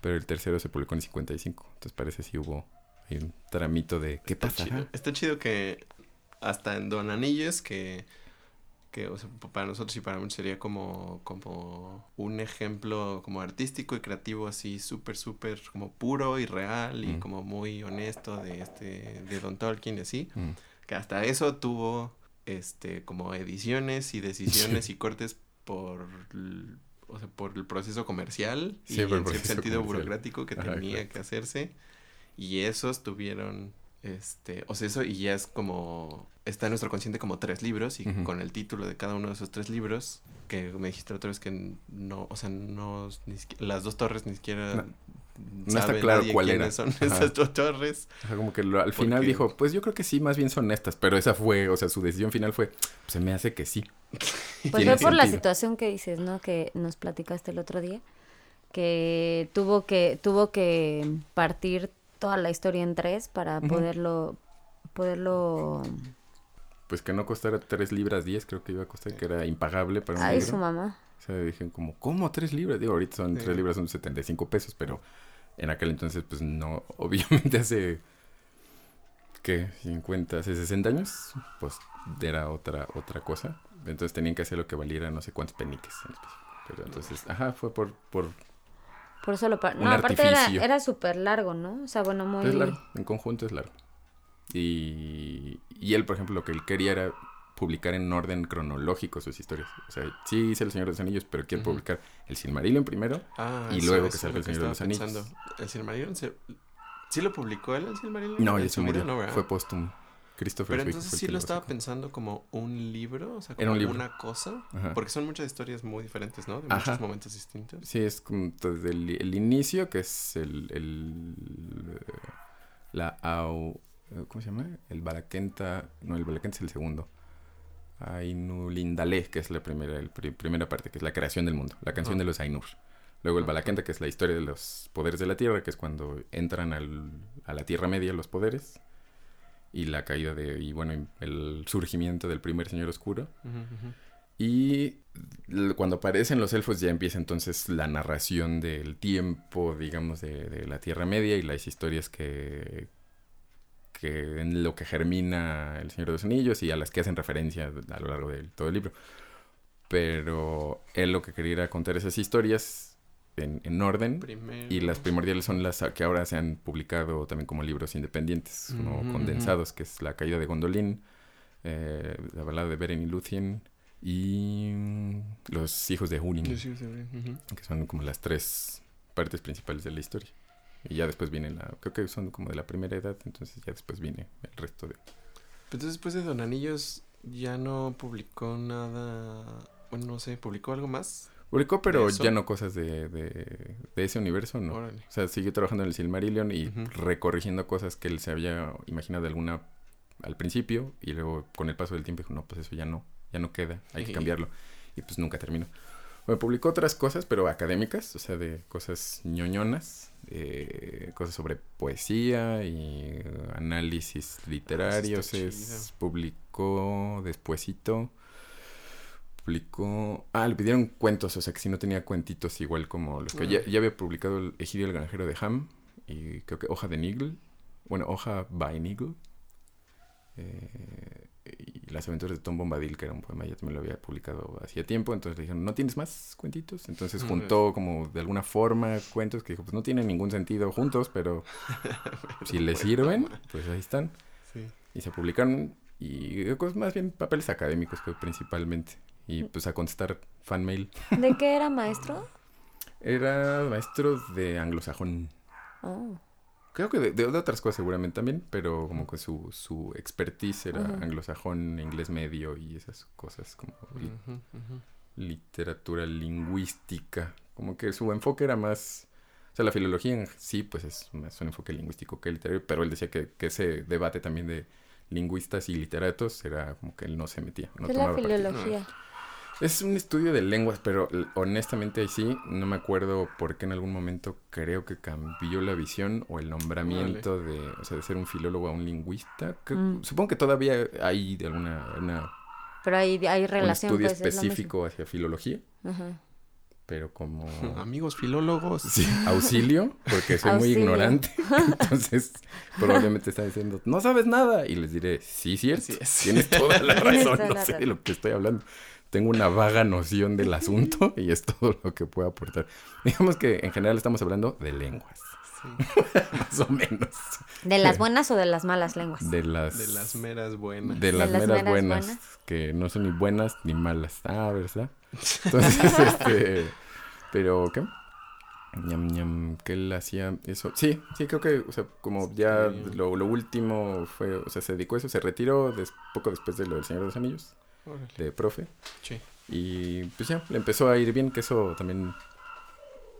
Pero el tercero se publicó en 55. Entonces parece si hubo ahí un tramito de ¿qué pasa? Está chido que hasta en Don Anillos, que, que o sea, p- para nosotros y para muchos sería como, como un ejemplo como artístico y creativo así súper, súper como puro y real y Mm. como muy honesto de este de Don Tolkien y así, Mm. que hasta eso tuvo este como ediciones y decisiones y cortes por o sea, por el proceso comercial Sí, y el en cierto sentido comercial. burocrático que Ajá, tenía que hacerse. Y esos tuvieron, este, o sea, eso y ya es como, está en nuestro consciente como tres libros y con el título de cada uno de esos tres libros, que me dijiste otra vez que no, o sea, no, ni las dos torres ni siquiera... No. No está claro nadie cuál era. son Ajá. esas dos torres. O sea, como que lo- al final dijo, pues yo creo que sí, más bien son estas, pero esa fue, o sea, su decisión final fue, pues se me hace que sí. Pues fue por la situación que dices, ¿no? Que nos platicaste el otro día, que tuvo que tuvo que partir toda la historia en tres para poderlo poderlo Pues que no costara tres libras diez, creo que iba a costar, que era impagable para un ay libro. su mamá O sea, dije como, ¿cómo tres libras? Digo, ahorita son Sí. tres libras, son 75 pesos, pero en aquel entonces, pues no, obviamente hace, ¿qué? 50, hace 60 años, pues era otra, otra cosa. Entonces tenían que hacer lo que valiera no sé cuántos peniques. Pero entonces, ajá, fue por, por, por solo pa- Un no aparte era era súper largo no o sea bueno muy es largo, en conjunto es largo. Y, y él, por ejemplo, lo que él quería era publicar en orden cronológico sus historias. O sea, sí hice El Señor de los Anillos, pero quiero publicar El Silmarillion primero Ah, Y luego que salga El Señor de los Anillos. pensando. ¿El Silmarillion se... ¿Sí lo publicó él, el Silmarillion? No, ya se murió. Fue póstumo. Christopher Pero entonces sí lo estaba pensando como un libro, o sea, como un una cosa, Ajá. porque son muchas historias muy diferentes, ¿no? De Ajá. muchos momentos distintos. Sí, es como desde el, el inicio, que es el, el la au, ¿cómo se llama? El Balakenta, no, el Balakenta es el segundo. Ainulindale, que es la primera, el pri- primera parte, que es la creación del mundo, la canción Ajá. de los Ainur. Luego el Ajá. Balakenta, que es la historia de los poderes de la Tierra, que es cuando entran al- a la Tierra Media los poderes. Y la caída de, y bueno, el surgimiento del primer Señor Oscuro. Y cuando aparecen los elfos ya empieza entonces la narración del tiempo, digamos, de, de la Tierra Media y las historias que, que en lo que germina el Señor de los Anillos y a las que hacen referencia a lo largo de todo el libro. Pero él lo que quería era contar esas historias en, en orden Primero. y las primordiales son las que ahora se han publicado también como libros independientes, como condensados, que es La caída de Gondolin, eh, La balada de Beren y Lúthien y Los hijos de Húrin, Sí, sí, sí, ujú. que son como las tres partes principales de la historia. Y ya después viene la, creo que son como de la primera edad, entonces ya después viene el resto de... Entonces después de Don Anillos ya no publicó nada, bueno, no sé, ¿publicó algo más? Publicó, pero ya no cosas de, de, de ese universo, ¿no? Órale. O sea, siguió trabajando en el Silmarillion y recorrigiendo cosas que él se había imaginado alguna al principio y luego con el paso del tiempo dijo, no, pues eso ya no, ya no queda, hay que cambiarlo. Y pues nunca terminó. Bueno, publicó otras cosas, pero académicas, o sea, de cosas ñoñonas, eh, cosas sobre poesía y análisis literarios. chido. es, publicó despuesito, publicó... Ah, le pidieron cuentos, o sea, que si no tenía cuentitos igual como los que Ah. ya, ya había publicado el Egidio el granjero de Ham y creo que Hoja de Nigel, bueno, Hoja by Nigel. Eh, Las aventuras de Tom Bombadil, que era un poema, ya también lo había publicado hacía tiempo, entonces le dijeron, ¿no tienes más cuentitos? Entonces Mm, juntó como de alguna forma cuentos que dijo, pues no tienen ningún sentido juntos, pero si les sirven, pues ahí están. Sí. Y se publicaron, y pues, más bien papeles académicos pues, principalmente. Y pues a contestar fan mail. de qué era maestro Era maestro de anglosajón. oh Creo que de, de otras cosas seguramente también, pero como que su, su expertise era anglosajón, inglés medio y esas cosas como li- literatura lingüística. Como que su enfoque era más... O sea, la filología en sí, pues es más un enfoque lingüístico que literario, pero él decía que, que ese debate también de lingüistas y literatos era como que él no se metía. No ¿Qué es la tomaba partido. Es un estudio de lenguas, pero honestamente ahí sí, no me acuerdo por qué en algún momento creo que cambió la visión o el nombramiento de, o sea, de ser un filólogo a un lingüista. que- Mm. Supongo que todavía hay de alguna una- pero hay hay un relación estudio pues es específico hacia filología, Ajá. Pero como Amigos filólogos. sí, auxilio, porque soy muy ignorante, entonces probablemente está diciendo, no sabes nada, y les diré, sí, cierto, Así es. tienes toda la razón, no sé de lo que estoy hablando. Tengo una vaga noción del asunto y es todo lo que puedo aportar. Digamos que en general estamos hablando de lenguas, Sí. más o menos. de las buenas o de las malas lenguas De las, De las meras buenas. de las las meras meras buenas, buenas. que no son ni buenas ni malas. Ah, ¿verdad? Entonces, este, Pero, ¿qué? Ñam, ñam, que él hacía eso. Sí, sí, creo que, o sea, como ya Sí. lo, lo último fue, o sea, se dedicó a eso, se retiró des- poco después de lo del Señor de los Anillos, Órale. de profe. Sí. Y pues ya, le empezó a ir bien, que eso también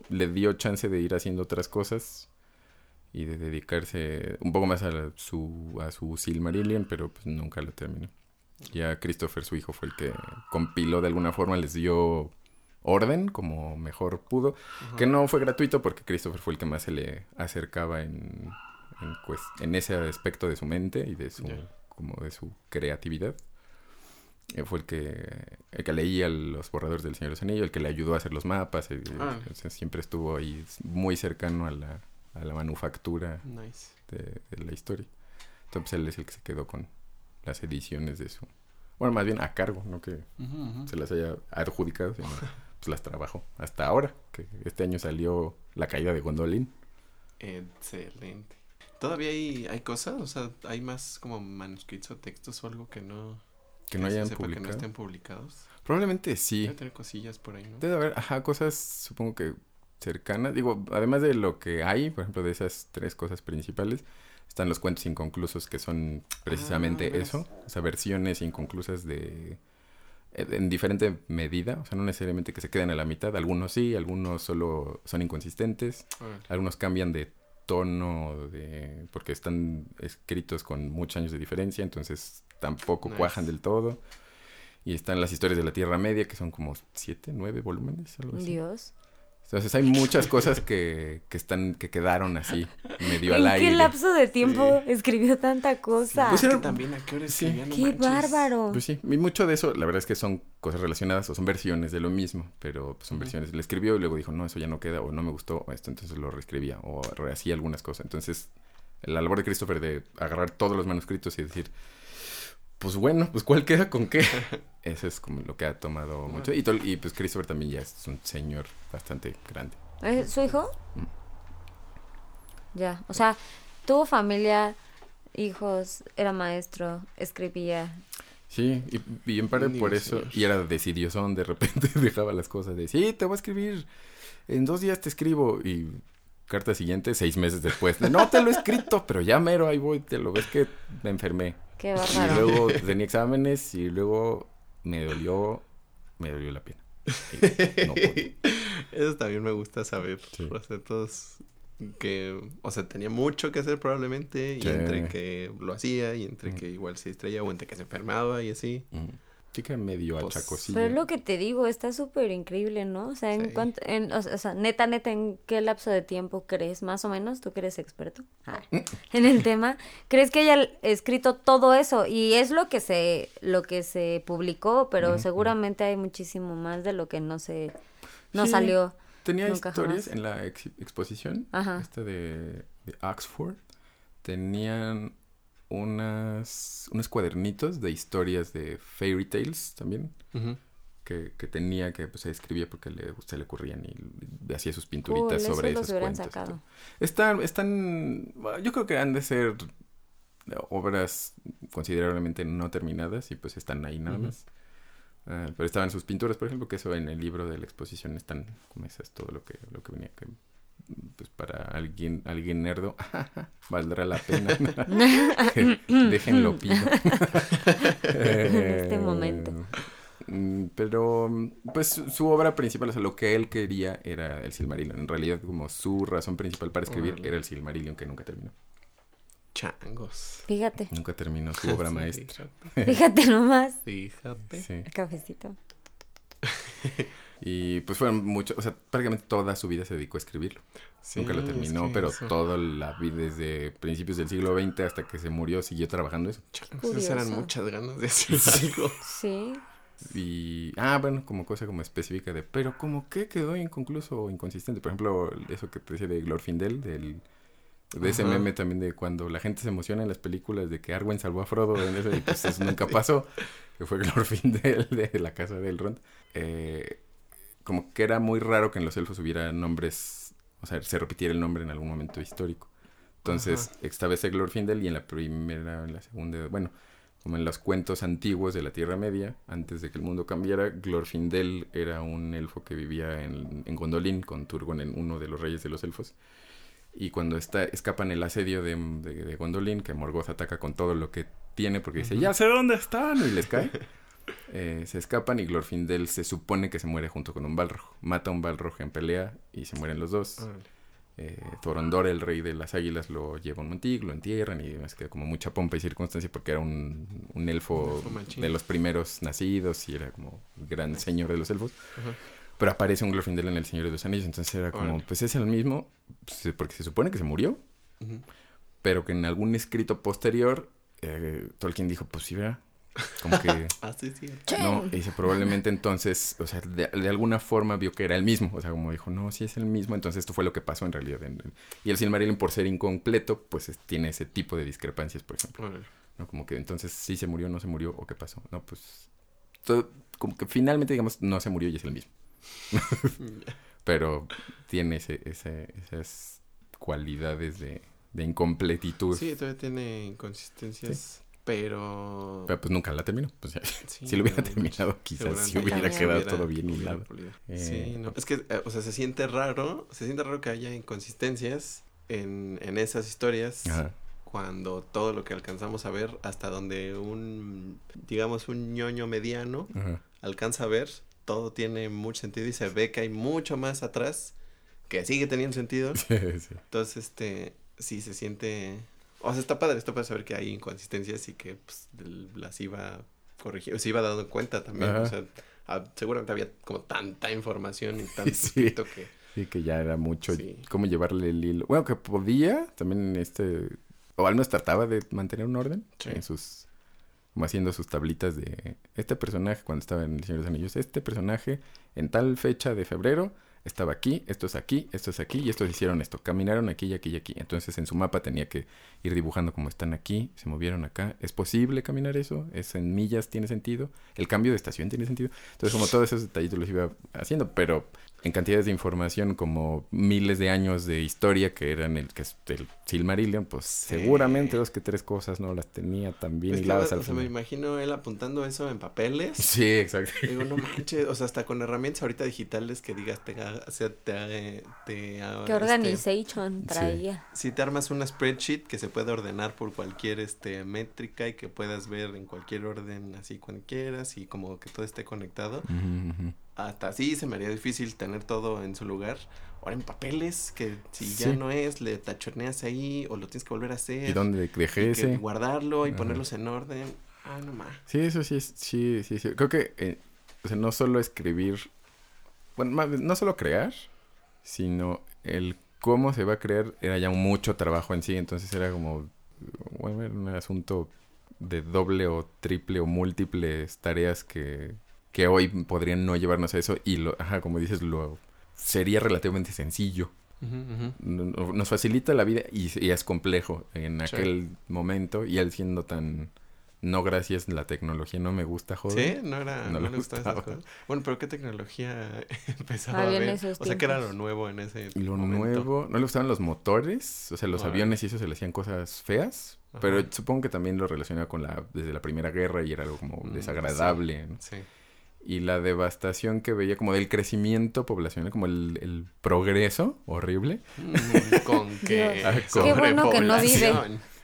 le dio chance de ir haciendo otras cosas y de dedicarse un poco más a la- su, a su Silmarillion, pero pues nunca lo terminó. Ya Christopher, su hijo, fue el que compiló de alguna forma, les dio orden como mejor pudo, Ajá. que no fue gratuito porque Christopher fue el que más se le acercaba en, en, ese aspecto de su mente y de su, como de su creatividad. Eh, fue el que, el que leía los borradores del Señor de los Anillos, el que le ayudó a hacer los mapas, el- Ah. siempre estuvo ahí muy cercano a la, a la manufactura Nice. de, de la historia. Entonces él es el que se quedó con las ediciones de su... Bueno, más bien a cargo, no que se las haya adjudicado, sino pues las trabajó hasta ahora, que este año salió La caída de Gondolin. Excelente. ¿Todavía hay, hay cosas? O sea, ¿hay más como manuscritos o textos o algo que no... Que no se hayan sepa que no publicado. estén publicados? Probablemente sí. Debe tener cosillas por ahí, ¿no? Debe haber, ajá, cosas supongo que cercanas. Digo, además de lo que hay, por ejemplo, de esas tres cosas principales, están los cuentos inconclusos que son precisamente Ah, eso. O sea, versiones inconclusas de... En diferente medida, o sea, no necesariamente que se queden a la mitad, algunos sí, algunos solo son inconsistentes, algunos cambian de tono, de porque están escritos con muchos años de diferencia, entonces tampoco Nice. cuajan del todo. Y están las historias de la Tierra Media, que son como siete, nueve volúmenes, algo así. Dios. Entonces hay muchas cosas que, que están, que quedaron así, medio al ¿En aire. qué lapso de tiempo escribió tanta cosa? Pues Es que era- también a qué hora sí. escribían, no ¡Qué manches. bárbaro! Pues sí, y mucho de eso, la verdad es que son cosas relacionadas o son versiones de lo mismo, pero pues, son versiones. Le escribió y luego dijo, no, eso ya no queda, o no me gustó, o esto, entonces lo reescribía, o rehacía algunas cosas. Entonces, la labor de Christopher de agarrar todos los manuscritos y decir, pues bueno, pues cuál queda con qué. Eso es como lo que ha tomado mucho. Y, tol- y pues Christopher también ya es un señor bastante grande. ¿Es ¿Su hijo? Mm. Ya, o sea, tuvo familia, hijos, era maestro, escribía. Sí, y, y en parte Dios, por eso, y era decidiosón, de repente dejaba las cosas de, sí, te voy a escribir, en dos días te escribo, y carta siguiente, seis meses después, no te lo he escrito, pero ya mero, ahí voy, te lo ves que me enfermé. Qué Y bárbaro. luego tenía exámenes, y luego me dolió, me dolió la pena. No. Eso también me gusta saber. Sí. Que, o sea, tenía mucho que hacer probablemente, y entre que lo hacía, y entre Mm. que igual se distraía, o entre que se enfermaba y así. Mm. Chica medio Pues, achacosilla. Pero es lo que te digo, está súper increíble, ¿no? O sea, en Sí. cuanto, en, o sea, neta, neta, ¿en qué lapso de tiempo crees, más o menos? ¿Tú que eres experto Ah, en el tema? ¿Crees que haya escrito todo eso? Y es lo que se, lo que se publicó, pero seguramente hay muchísimo más de lo que no se, no Sí. salió. Tenía Nunca historias jamás. en la ex- exposición, Ajá. esta de, de Oxford. Tenían unas, unos cuadernitos de historias de fairy tales también, que, que tenía, que pues, se escribía porque le, se le ocurrían y hacía sus pinturitas Cool, sobre esos hubieran cuentos. sacado. Están, están, yo creo que han de ser obras considerablemente no terminadas y pues están ahí nada más. Ah, pero estaban sus pinturas, por ejemplo, que eso en el libro de la exposición están como esas, todo lo que, lo que venía que pues para alguien, alguien nerdo, valdrá la pena. Déjenlo pido. En este momento. Mm, Pero, pues, su, obra principal, o sea, lo que él quería era el Silmarillion. En realidad, como su razón principal para escribir Órale. era el Silmarillion, que nunca terminó. Changos. Fíjate, Nunca terminó su obra Sí, maestra. Fíjate. fíjate nomás. Fíjate. Sí. El cafecito. Y pues fueron muchos, o sea, prácticamente toda su vida se dedicó a escribirlo. Sí, Nunca lo es terminó, que pero eso- toda la vida desde principios del siglo XX hasta que se murió siguió trabajando eso. Esas eran muchas ganas de hacer algo. Sí. Y, ah, bueno, como cosa como específica de, pero como que quedó inconcluso o inconsistente. Por ejemplo, eso que te decía de Glorfindel, del, de ese Ajá. meme también de cuando la gente se emociona en las películas de que Arwen salvó a Frodo en eso, y pues eso nunca pasó, que fue Glorfindel de la casa de Elrond. Eh, como que era muy raro que en los elfos hubiera nombres, o sea, se repitiera el nombre en algún momento histórico. Entonces, esta vez es Glorfindel y en la primera, en la segunda, bueno, como en los cuentos antiguos de la Tierra Media, antes de que el mundo cambiara, Glorfindel era un elfo que vivía en, en Gondolin con Turgon, en uno de los reyes de los elfos. Y cuando está, escapan el asedio de, de, de Gondolin, que Morgoth ataca con todo lo que tiene, porque dice, ya sé dónde están, y les cae. Eh, se escapan y Glorfindel se supone que se muere junto con un Balrog. Mata a un Balrog en pelea y se mueren los dos. Órale. Eh, Thorondor, el rey de las águilas, lo lleva a un montículo, lo entierran y demás, queda como mucha pompa y circunstancia porque era un, un elfo Un elfo machín. de los primeros nacidos y era como gran señor de los elfos. Ajá. Pero aparece un Glorfindel en El Señor de los Anillos, entonces era como, pues es el mismo, pues, porque se supone que se murió, pero que en algún escrito posterior, eh, Tolkien dijo, pues sí, ¿verdad? Como que... Ah, sí, sí. No, y dice, probablemente entonces, o sea, de, de alguna forma vio que era el mismo. O sea, como dijo, no, sí es el mismo. Entonces esto fue lo que pasó en realidad. en- en- y el Silmarillion, por ser incompleto, pues es- tiene ese tipo de discrepancias, por ejemplo. ¿no? Como que entonces sí se murió, no se murió, o qué pasó. No, pues... todo- como que finalmente, digamos, no se murió y es el mismo. Pero tiene ese, ese- esas cualidades de, de incompletitud. Sí, todavía tiene inconsistencias, pero... Pero pues nunca la terminó. Pues, Sí, si lo hubiera no, terminado, quizás seguramente hubiera También. quedado hubiera- todo bien hilado. Eh, Sí, no, es que, eh, o sea, se siente raro, se siente raro que haya inconsistencias en, en esas historias Ajá. cuando todo lo que alcanzamos a ver, hasta donde un, digamos, un ñoño mediano Ajá. alcanza a ver, todo tiene mucho sentido y se ve que hay mucho más atrás que sigue teniendo sentido. Sí, sí. Entonces, este, sí se siente, o sea, está padre, está padre saber que hay inconsistencias y que pues, las iba corrigiendo, se iba dando cuenta también, Ajá. o sea, ah, seguramente había como tanta información y tanto Sí. escrito que... Sí, que ya era mucho Sí. cómo llevarle el hilo. Bueno, que podía también este o al menos trataba de mantener un orden Sí. en sus como haciendo sus tablitas de este personaje cuando estaba en El Señor de los Anillos, este personaje en tal fecha de febrero estaba aquí, esto es aquí, esto es aquí y estos hicieron esto, caminaron aquí y aquí y aquí. Entonces en su mapa tenía que ir dibujando como están aquí, se movieron acá, ¿es posible caminar eso? ¿Es en millas tiene sentido? ¿El cambio de estación tiene sentido? Entonces como todos esos detallitos los iba haciendo, pero en cantidades de información como miles de años de historia que eran el que es el Silmarillion, pues Sí. seguramente dos que tres cosas no las tenía tan bien hiladas o al sea, me imagino él apuntando eso en papeles. Sí, exacto. Digo, no manches, o sea, hasta con herramientas ahorita digitales que digas, te, o sea, te, haga- te haga, ¿Qué este, organization traía? si te armas una spreadsheet que se puede ordenar por cualquier este métrica y que puedas ver en cualquier orden así cuando quieras y como que todo esté conectado, ujú. Hasta así se me haría difícil tener todo en su lugar. Ahora en papeles, que si ya no es, le tachoneas ahí o lo tienes que volver a hacer. ¿Y dónde dejé ese? guardarlo y Ajá. ponerlos en orden. Ah, no más. Sí, eso sí, es- sí, sí, sí. Creo que, eh, o sea, no solo escribir, bueno, más no solo crear, sino el cómo se va a crear era ya mucho trabajo en sí, entonces era como, bueno, era un asunto de doble o triple o múltiples tareas que, que hoy podrían no llevarnos a eso y, lo, ajá, como dices, lo sería relativamente sencillo. No- no- Nos facilita la vida y, y es complejo en Sí. aquel momento y él siendo tan no gracias la tecnología no me gusta joder. Sí, no era, No no, le esas gustaba. cosas. Bueno, pero ¿qué tecnología empezaba Había a ver? O sea, ¿qué era lo nuevo en ese Lo momento? nuevo, no le gustaban los motores, o sea, los aviones y eso se le hacían cosas feas, Ajá. pero supongo que también lo relacionaba con la desde la Primera Guerra y era algo como Mm, desagradable. ¿no? Sí. Y la devastación que veía como del crecimiento poblacional, como el, el progreso horrible. Mm, con que. Ah, Qué bueno que no vive.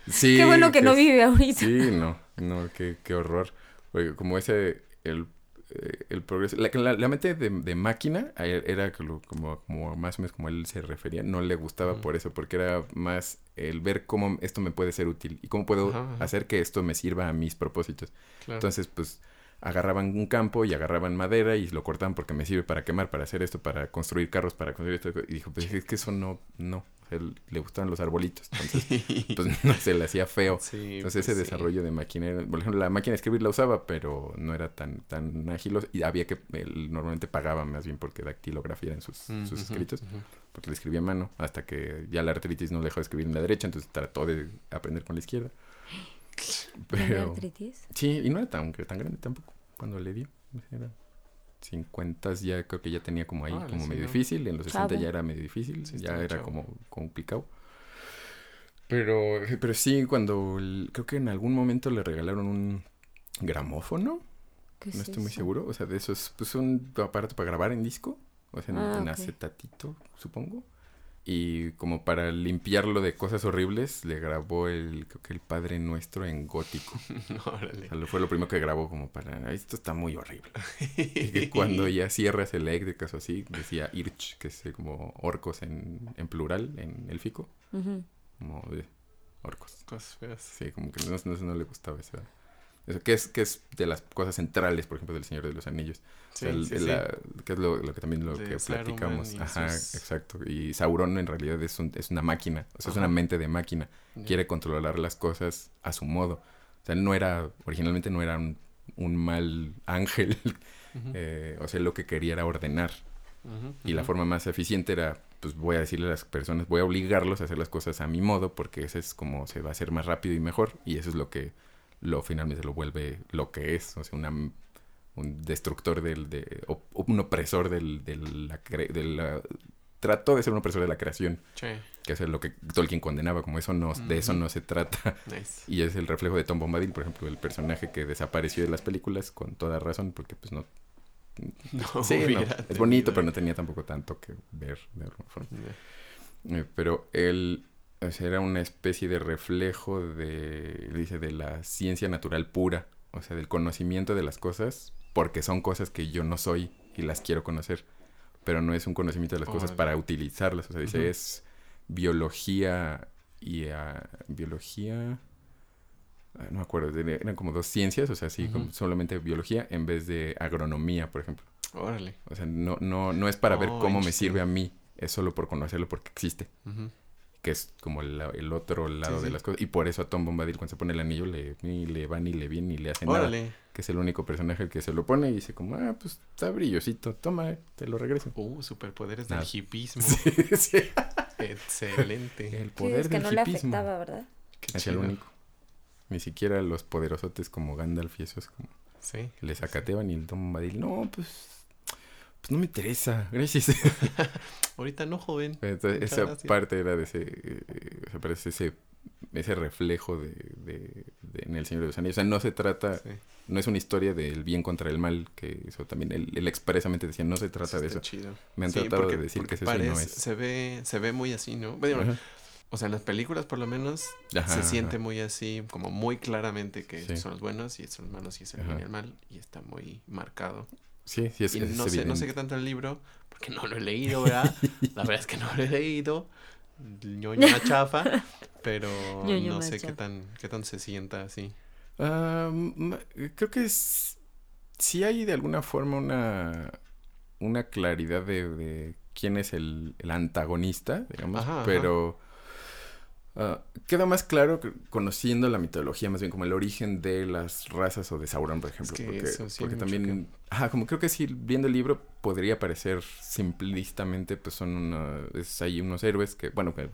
Sí, Qué bueno que no vive ahorita. Sí, no, no, qué, qué horror. Oye, como ese, el, eh, el progreso. La, la, la mente de, de máquina era como, como más o menos como él se refería, no le gustaba Ujú. por eso, porque era más el ver cómo esto me puede ser útil y cómo puedo Ajá, ajá. hacer que esto me sirva a mis propósitos. Claro. Entonces, pues agarraban un campo y agarraban madera y lo cortaban porque me sirve para quemar, para hacer esto, para construir carros, para construir esto. Y dijo, pues es que eso no, no. Le gustaban los arbolitos. Entonces, pues no se le hacía feo. Sí, Entonces pues ese sí. desarrollo de máquina, por ejemplo, la máquina de escribir la usaba, pero no era tan tan ágil y había que él normalmente pagaba más bien porque dactilografía en sus, sus escritos, porque le escribía a mano hasta que ya la artritis no dejó de escribir en la derecha, entonces trató de aprender con la izquierda. ¿Tiene Pero artritis? sí, y no era tan tan grande tampoco cuando le dio. Era 50 ya creo que ya tenía como ahí como medio difícil, en los 60 Chavo. ya era medio difícil, Sí, ya era chavo. como complicado. Pero, pero sí, cuando el- creo que en algún momento le regalaron un gramófono. ¿Qué No es estoy muy seguro. O sea, de esos, pues un aparato para grabar en disco. O sea, en, Ah, en acetatito, supongo. Y como para limpiarlo de cosas horribles, le grabó el, creo que el Padre Nuestro en gótico. Órale. O sea, fue lo primero que grabó como para, esto está muy horrible. Y que cuando ya cierras eléctricas o así, decía Irch, que es eh, como orcos en, en plural, en élfico. Ujú. Como de orcos. Cosas feas. Sí, como que no, no, no le gustaba que es, que es de las cosas centrales, por ejemplo, del Señor de los Anillos. Sí, O sea, el- sí, el- sí. la- que es lo, lo que también lo De que platicamos. Ajá, sus- exacto. Y Sauron en realidad es, un- es una máquina, o sea, es una mente de máquina. Quiere controlar las cosas a su modo. O sea, él no era, originalmente no era un, un mal ángel. Eh, o sea, lo que quería era ordenar. Y la forma más eficiente era, pues voy a decirle a las personas, voy a obligarlos a hacer las cosas a mi modo, porque ese es como se va a hacer más rápido y mejor. Y eso es lo que lo finalmente lo vuelve lo que es, o sea, una, un destructor del, de, o- un opresor del, de la, cre- de la- trató de ser un opresor de la creación, Sí, que es lo que Tolkien condenaba, como eso no, de eso no se trata. nice. Y es el reflejo de Tom Bombadil, por ejemplo, el personaje que desapareció de las películas, con toda razón, porque pues no... No Sí, no, es bonito, pero no tenía tampoco tanto que ver de alguna forma. Eh, pero él o sea, era una especie de reflejo de, dice, de la ciencia natural pura, o sea, del conocimiento de las cosas, porque son cosas que yo no soy y las quiero conocer, pero no es un conocimiento de las cosas para utilizarlas, o sea, dice, es biología y ah, biología... ah, No me acuerdo, eran como dos ciencias, o sea, sí, como Ujú. solamente biología en vez de agronomía, por ejemplo. Órale. O sea, no, no, no es para ver Oh, cómo me sirve a mí, es solo por conocerlo porque existe. Que es como el, el otro lado Sí, de sí. las cosas. Y por eso a Tom Bombadil cuando se pone el anillo le, ni le va ni le viene ni le hace nada. Que es el único personaje que se lo pone y dice como, ah, pues está brillosito, toma, te lo regreso. Uh, superpoderes del hipismo. Sí, sí. Excelente. El Sí, poder es que del no le afectaba, ¿verdad? Qué Es el único. Ni siquiera los poderosotes como Gandalf y esos como Sí. le sacateaban y el Tom Bombadil, no, pues, pues no me interesa, gracias. Ahorita no, joven. Entonces, esa gracias. parte era de ese, eh, o sea, parece ese, ese reflejo de, de- de- en El Señor de los Anillos. O sea, no se trata, Sí. no es una historia del bien contra el mal, que eso también, él, él expresamente decía, no se trata de eso. chido. Me han Sí, tratado porque- de decir que es eso no es. Se ve, se ve muy así, ¿no? Bueno, Ajá. o sea, en las películas por lo menos Ajá, se siente ajá. muy así, como muy claramente que Sí. son los buenos y son los malos y es el bien y el mal. Y está muy marcado. Sí, sí, es, y es no sé, no sé qué tanto el libro, porque no lo he leído, ¿verdad? La verdad es que no lo he leído. ñoño chafa, pero Ñoño no sé qué tan, qué tan se sienta así. Creo que es, sí hay de alguna forma una, una claridad de, de quién es el, el antagonista, digamos, Ajá, ajá. Ah, queda más claro que- conociendo la mitología, más bien como el origen de las razas o de Sauron, por ejemplo. que porque eso sí porque también, ajá, como creo que si viendo el libro podría parecer simplistamente, pues son una, es ahí unos héroes que, bueno, que,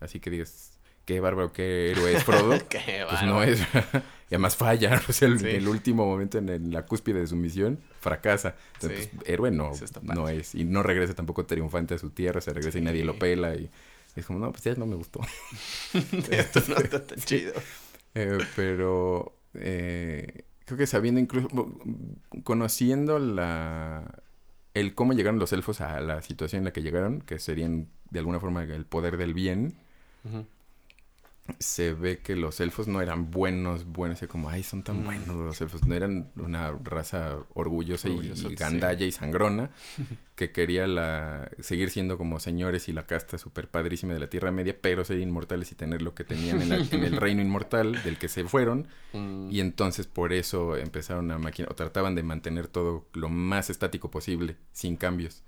así que digas, qué bárbaro, qué héroe es Frodo. Qué Pues no es. y además falla. O sea, el, Sí. el último momento en, el- la cúspide de su misión fracasa. Entonces, Sí. pues, héroe no, no es. Y no regresa tampoco triunfante a su tierra. Se regresa y nadie lo pela. Y es como, no, pues ya no me gustó. Esto no está tan chido. Eh, pero eh, creo que sabiendo incluso, conociendo la el cómo llegaron los elfos a la situación en la que llegaron, que serían de alguna forma el poder del bien, Ujú. Se ve que los elfos no eran buenos, buenos, así como, ay, son tan Mm. buenos los elfos. No eran una raza orgullosa y, Orgullosa, y sí. gandalla y sangrona, que quería la seguir siendo como señores y la casta super padrísima de la Tierra Media, pero ser inmortales y tener lo que tenían en, la- en el reino inmortal del que se fueron. Mm, Y entonces por eso empezaron a maquinar, o trataban de mantener todo lo más estático posible, sin cambios.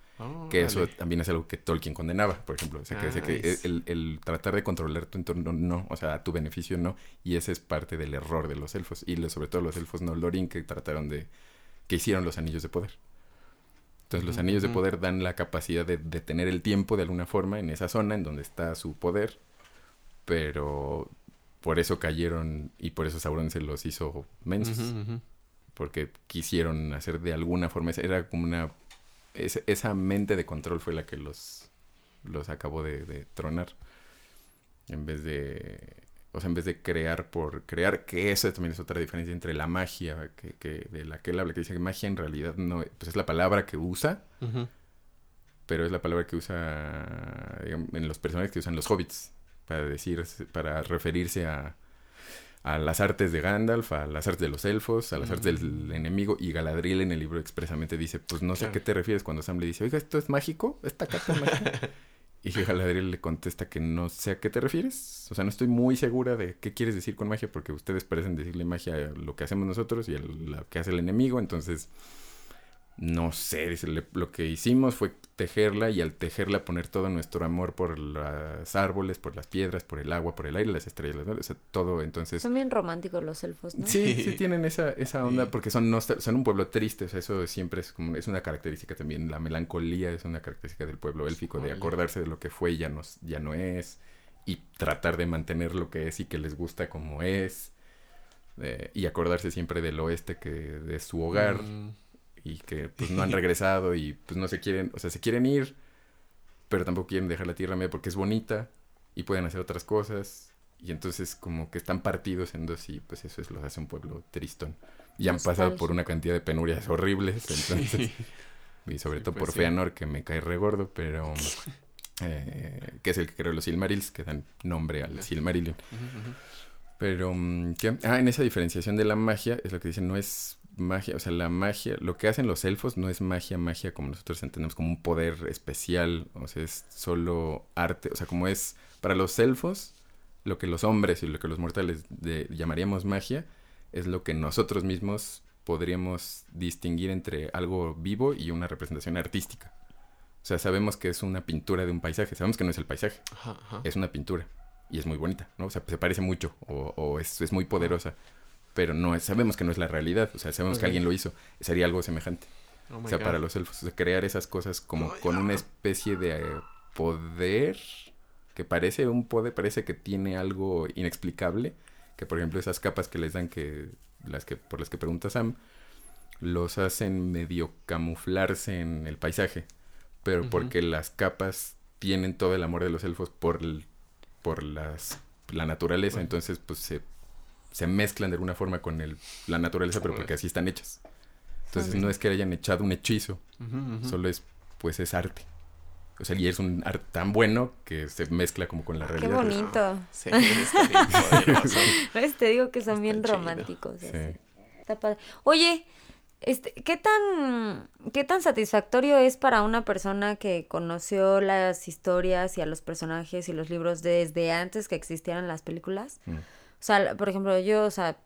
Que eso también es algo que Tolkien condenaba, por ejemplo. O sea, que, el, el tratar de controlar tu entorno no, o sea, a tu beneficio no. Y ese es parte del error de los elfos. Y lo- sobre todo los elfos Nolorin que trataron de... que hicieron los anillos de poder. Entonces los anillos de poder dan la capacidad de detener el tiempo de alguna forma en esa zona en donde está su poder. Pero por eso cayeron y por eso Sauron se los hizo mensos porque quisieron hacer de alguna forma, era como una, esa, esa mente de control fue la que los, los acabó de, de tronar, en vez de, O sea, en vez de crear por crear, que esa también es otra diferencia entre la magia, que, que de la que él habla, que dice que magia en realidad no, pues es la palabra que usa, pero es la palabra que usa digamos, en los personajes que usan los hobbits para decir, para referirse a, a las artes de Gandalf, a las artes de los elfos, a las artes del enemigo, y Galadriel en el libro expresamente dice, pues no sé a qué te refieres cuando Sam le dice, oiga, ¿esto es mágico? ¿Esta carta es mágica? Y Galadriel le contesta que no sé a qué te refieres. O sea, no estoy muy segura de qué quieres decir con magia, porque ustedes parecen decirle magia a lo que hacemos nosotros y a lo que hace el enemigo, entonces... No sé, dice, le- lo que hicimos fue tejerla y al tejerla poner todo nuestro amor por los árboles, por las piedras, por el agua, por el aire, las estrellas, ¿no? o sea, todo, entonces... Son bien románticos los elfos, ¿no? Sí, sí Sí. tienen esa, esa onda Sí. porque son, son un pueblo triste, o sea, eso siempre es como, es una característica también, la melancolía es una característica del pueblo élfico, de acordarse de lo que fue y ya no, ya no es, y tratar de mantener lo que es y que les gusta como es, eh, y acordarse siempre del oeste que de su hogar Mm, y que pues no han regresado y pues no se quieren, o sea, se quieren ir, pero tampoco quieren dejar la tierra media porque es bonita y pueden hacer otras cosas y entonces como que están partidos en dos y pues eso es lo que hace un pueblo tristón. Y han pasado por una cantidad de penurias horribles, entonces, y sobre Sí, todo pues por sí. Feanor que me cae regordo, pero eh, que es el que creó los Silmarils, que dan nombre al Silmarillion. ujú, ujú. Pero, mm, ¿qué? Ah, en esa diferenciación de la magia, es lo que dicen, no es magia, o sea, la magia, lo que hacen los elfos no es magia, magia como nosotros entendemos, como un poder especial, o sea, es solo arte, o sea, como es para los elfos, lo que los hombres y lo que los mortales de- llamaríamos magia, es lo que nosotros mismos podríamos distinguir entre algo vivo y una representación artística. O sea, sabemos que es una pintura de un paisaje, sabemos que no es el paisaje, Ajá, ajá. es una pintura y es muy bonita, ¿no? O sea, se parece mucho o, o es, es muy poderosa, pero no es, sabemos que no es la realidad, o sea, sabemos que alguien lo hizo, sería algo semejante. Oh o sea, God. para los elfos, o sea, crear esas cosas como con una especie de poder que parece un poder, parece que tiene algo inexplicable, que por ejemplo esas capas que les dan que las que por las que pregunta Sam los hacen medio camuflarse en el paisaje, pero porque las capas tienen todo el amor de los elfos por el- por las la naturaleza, Bueno. entonces pues se se mezclan de alguna forma con el, la naturaleza, pero porque así están hechas. Entonces no es que hayan echado un hechizo, solo es, pues es arte. O sea, y es un arte tan bueno que se mezcla como con la Qué realidad. bonito. Sí. Te digo que son Está bien chido. románticos. Sí. Está padre. Oye, este, ¿qué tan, ¿qué tan satisfactorio es para una persona que conoció las historias y a los personajes y los libros desde antes que existieran las películas? Mm. O sea, por ejemplo, yo, o sea,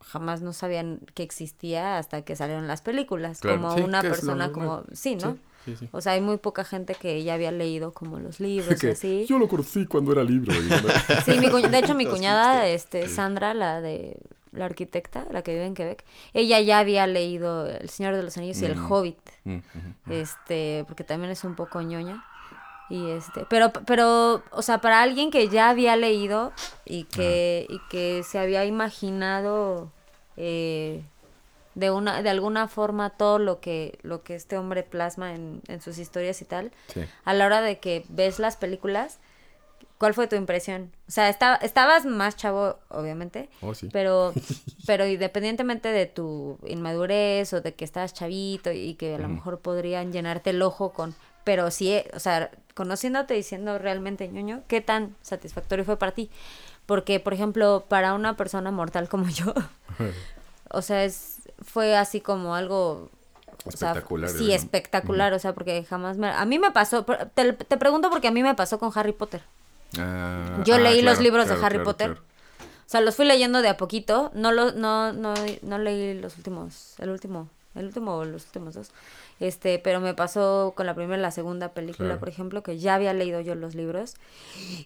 jamás no sabían que existía hasta que salieron las películas. Claro, como sí, una persona como, sí, ¿no? Sí, sí, sí. O sea, hay muy poca gente que ya había leído como los libros y así. Yo lo conocí cuando era libro. no- Sí, mi de hecho mi cuñada, hipster. este, Sandra, la de la arquitecta, la que vive en Quebec, ella ya había leído El Señor de los Anillos y El Mm. Hobbit, Mm, este, porque también es un poco ñoña. Y este, pero, pero, o sea, para alguien que ya había leído y que, y que se había imaginado eh, de una, de alguna forma todo lo que, lo que este hombre plasma en, en sus historias y tal, Sí. a la hora de que ves las películas, ¿cuál fue tu impresión? O sea, estaba, estabas más chavo, obviamente, Oh, sí. pero, pero independientemente de tu inmadurez o de que estabas chavito y que a lo mejor podrían llenarte el ojo con, pero sí, o sea, conociéndote y siendo realmente ñoño, ¿qué tan satisfactorio fue para ti? Porque, por ejemplo, para una persona mortal como yo, o sea, es, fue así como algo... o sea, Espectacular, sí, espectacular, o sea, porque jamás me... A mí me pasó, te, te pregunto porque a mí me pasó con Harry Potter. Ah, Yo ah, leí los claro, libros de Harry claro, Potter. O sea, los fui leyendo de a poquito. No lo, no, no, no leí los últimos, el último, el último o los últimos dos. Este, pero me pasó con la primera y la segunda película, Claro. por ejemplo, que ya había leído yo los libros.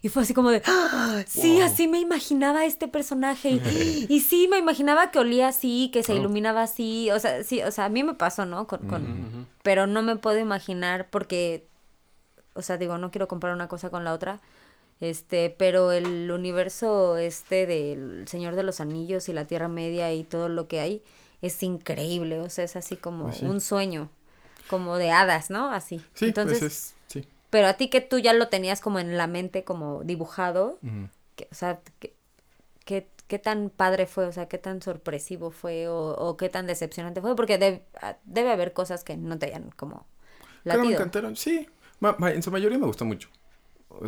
Y fue así como de, ¡Ah! sí, Wow. así me imaginaba este personaje. Y, y sí, me imaginaba que olía así, que se Oh. iluminaba así. O sea, sí, o sea, a mí me pasó, ¿no? Con, con, pero no me puedo imaginar porque, o sea, digo, no quiero comparar una cosa con la otra, este, pero el universo este del Señor de los Anillos y la Tierra Media y todo lo que hay es increíble, o sea, es así como Pues sí. un sueño, como de hadas, ¿no? Así. Sí, Entonces, pues es... Sí. pero a ti que tú ya lo tenías como en la mente como dibujado, que, o sea, que- qué, qué tan padre fue, o sea, qué tan sorpresivo fue o, o qué tan decepcionante fue, porque debe, debe haber cosas que no te hayan como latido. me encantaron, sí. en su mayoría me gustó mucho.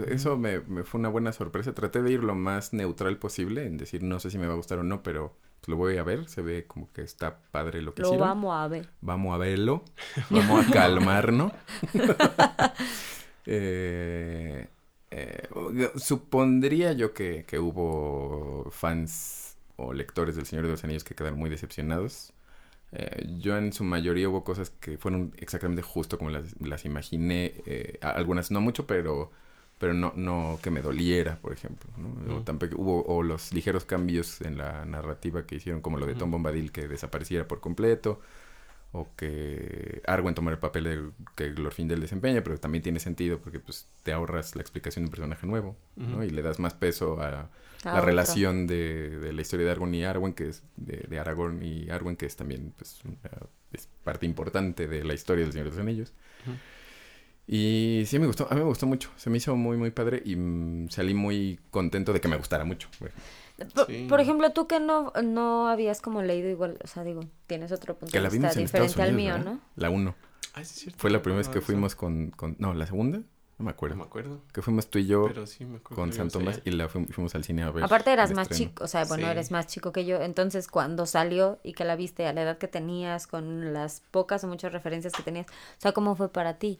Eso me, me, fue una buena sorpresa. Traté de ir lo más neutral posible, en decir no sé si me va a gustar o no, pero lo voy a ver. Se ve como que está padre lo que Lo vamos a ver. Vamos a verlo. Vamos a calmarnos. eh, eh, supondría yo que, que, hubo fans o lectores del Señor de los Anillos que quedaron muy decepcionados. Eh, yo en su mayoría hubo cosas que fueron exactamente justo como las, las imaginé. Eh, algunas no mucho, pero pero no, no que me doliera, por ejemplo. ¿no? O tampoco hubo o los ligeros cambios en la narrativa que hicieron, como lo de Tom Bombadil, que desapareciera por completo o que Arwen tomara el papel de, que Glorfindel desempeña, pero también tiene sentido porque pues te ahorras la explicación de un personaje nuevo, ¿no? Y le das más peso a, la relación de, de, la historia de Arwen y Arwen, que es de, Aragorn y Arwen, que es también pues es parte importante de la historia del Señor de los Anillos. Y sí me gustó, a mí me gustó mucho, se me hizo muy muy padre y mm, salí muy contento de que me gustara mucho. Por, ejemplo, tú que no, no habías como leído igual, o sea, digo, tienes otro punto de vista diferente al mío, ¿no? La 1. Fue la primera vez que fuimos con, con, No, la segunda. No me acuerdo. No me acuerdo. Que fuimos tú y yo con San Tomás y la fuimos, al cine a ver. Aparte eras más chico, o sea, bueno, eres más chico que yo. Entonces, cuando salió y que la viste a la edad que tenías, con las pocas o muchas referencias que tenías, o sea, ¿cómo fue para ti?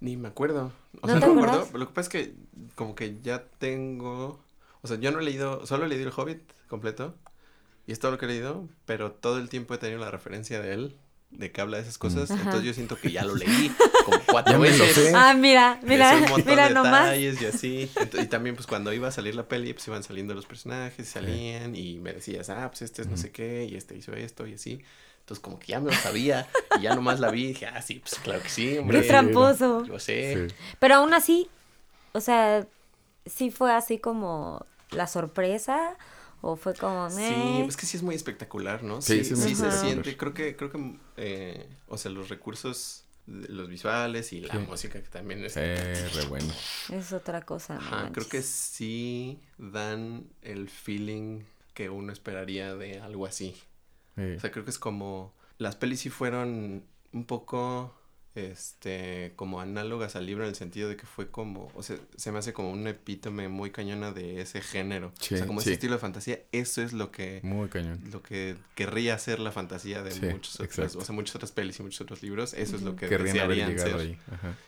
Ni me acuerdo. O sea, no me acuerdo. Lo que pasa es que como que ya tengo o sea, yo no he leído, solo he leído El Hobbit completo. Y es todo lo que he leído, pero todo el tiempo he tenido la referencia de él, de que habla de esas cosas. Entonces yo siento que ya lo leí como cuatro veces. Ah, mira, mira, un montón mira de detalles y así. y también, pues cuando iba a salir la peli, pues iban saliendo los personajes, salían y me decías, ah, pues este es no sé qué, y este hizo esto y así. Entonces, como que ya me lo sabía y ya nomás la vi y dije, ah, sí, pues claro que sí, hombre. Qué tramposo. Yo sé. Pero aún así, o sea, sí fue así como la sorpresa o fue como sí es que sí es muy espectacular no sí sí, se siente creo que creo que eh, o sea los recursos los visuales y la música que también es eh, re bueno. Es otra cosa Ajá, creo que sí dan el feeling que uno esperaría de algo así o sea creo que es como las pelis sí fueron un poco este, como análogas al libro en el sentido de que fue como, o sea, se me hace como un epítome muy cañona de ese género. o sea, como ese estilo de fantasía, eso es lo que... Muy cañón. Lo que querría ser la fantasía de muchos otros, o sea, muchas otras pelis y muchos otros libros, eso es lo que desearían ser. Ahí.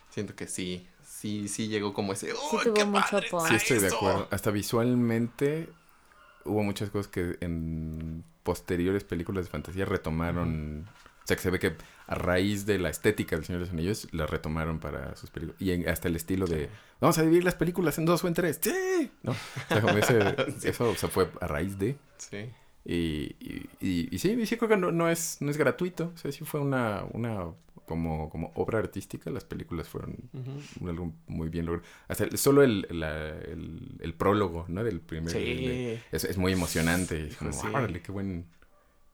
Siento que sí, sí, sí llegó como ese, ¡oh, qué padre Sí, estoy de acuerdo. Hasta visualmente hubo muchas cosas que en posteriores películas de fantasía retomaron... O sea, que se ve que a raíz de la estética del Señor de los Anillos, la retomaron para sus películas. Y hasta el estilo de, vamos a dividir las películas en dos o en tres. ¡Sí! ¿No? O sea, como ese, eso o sea, fue a raíz de. Sí. Y, y, y, sí, sí creo que no, no, es, no es gratuito. O sea, sí fue una, una como, como obra artística. Las películas fueron algo muy bien logrado. Hasta solo el, la, el, el, prólogo, ¿no? Del primer... Sí. es, es, muy emocionante. Es como, sí. qué buen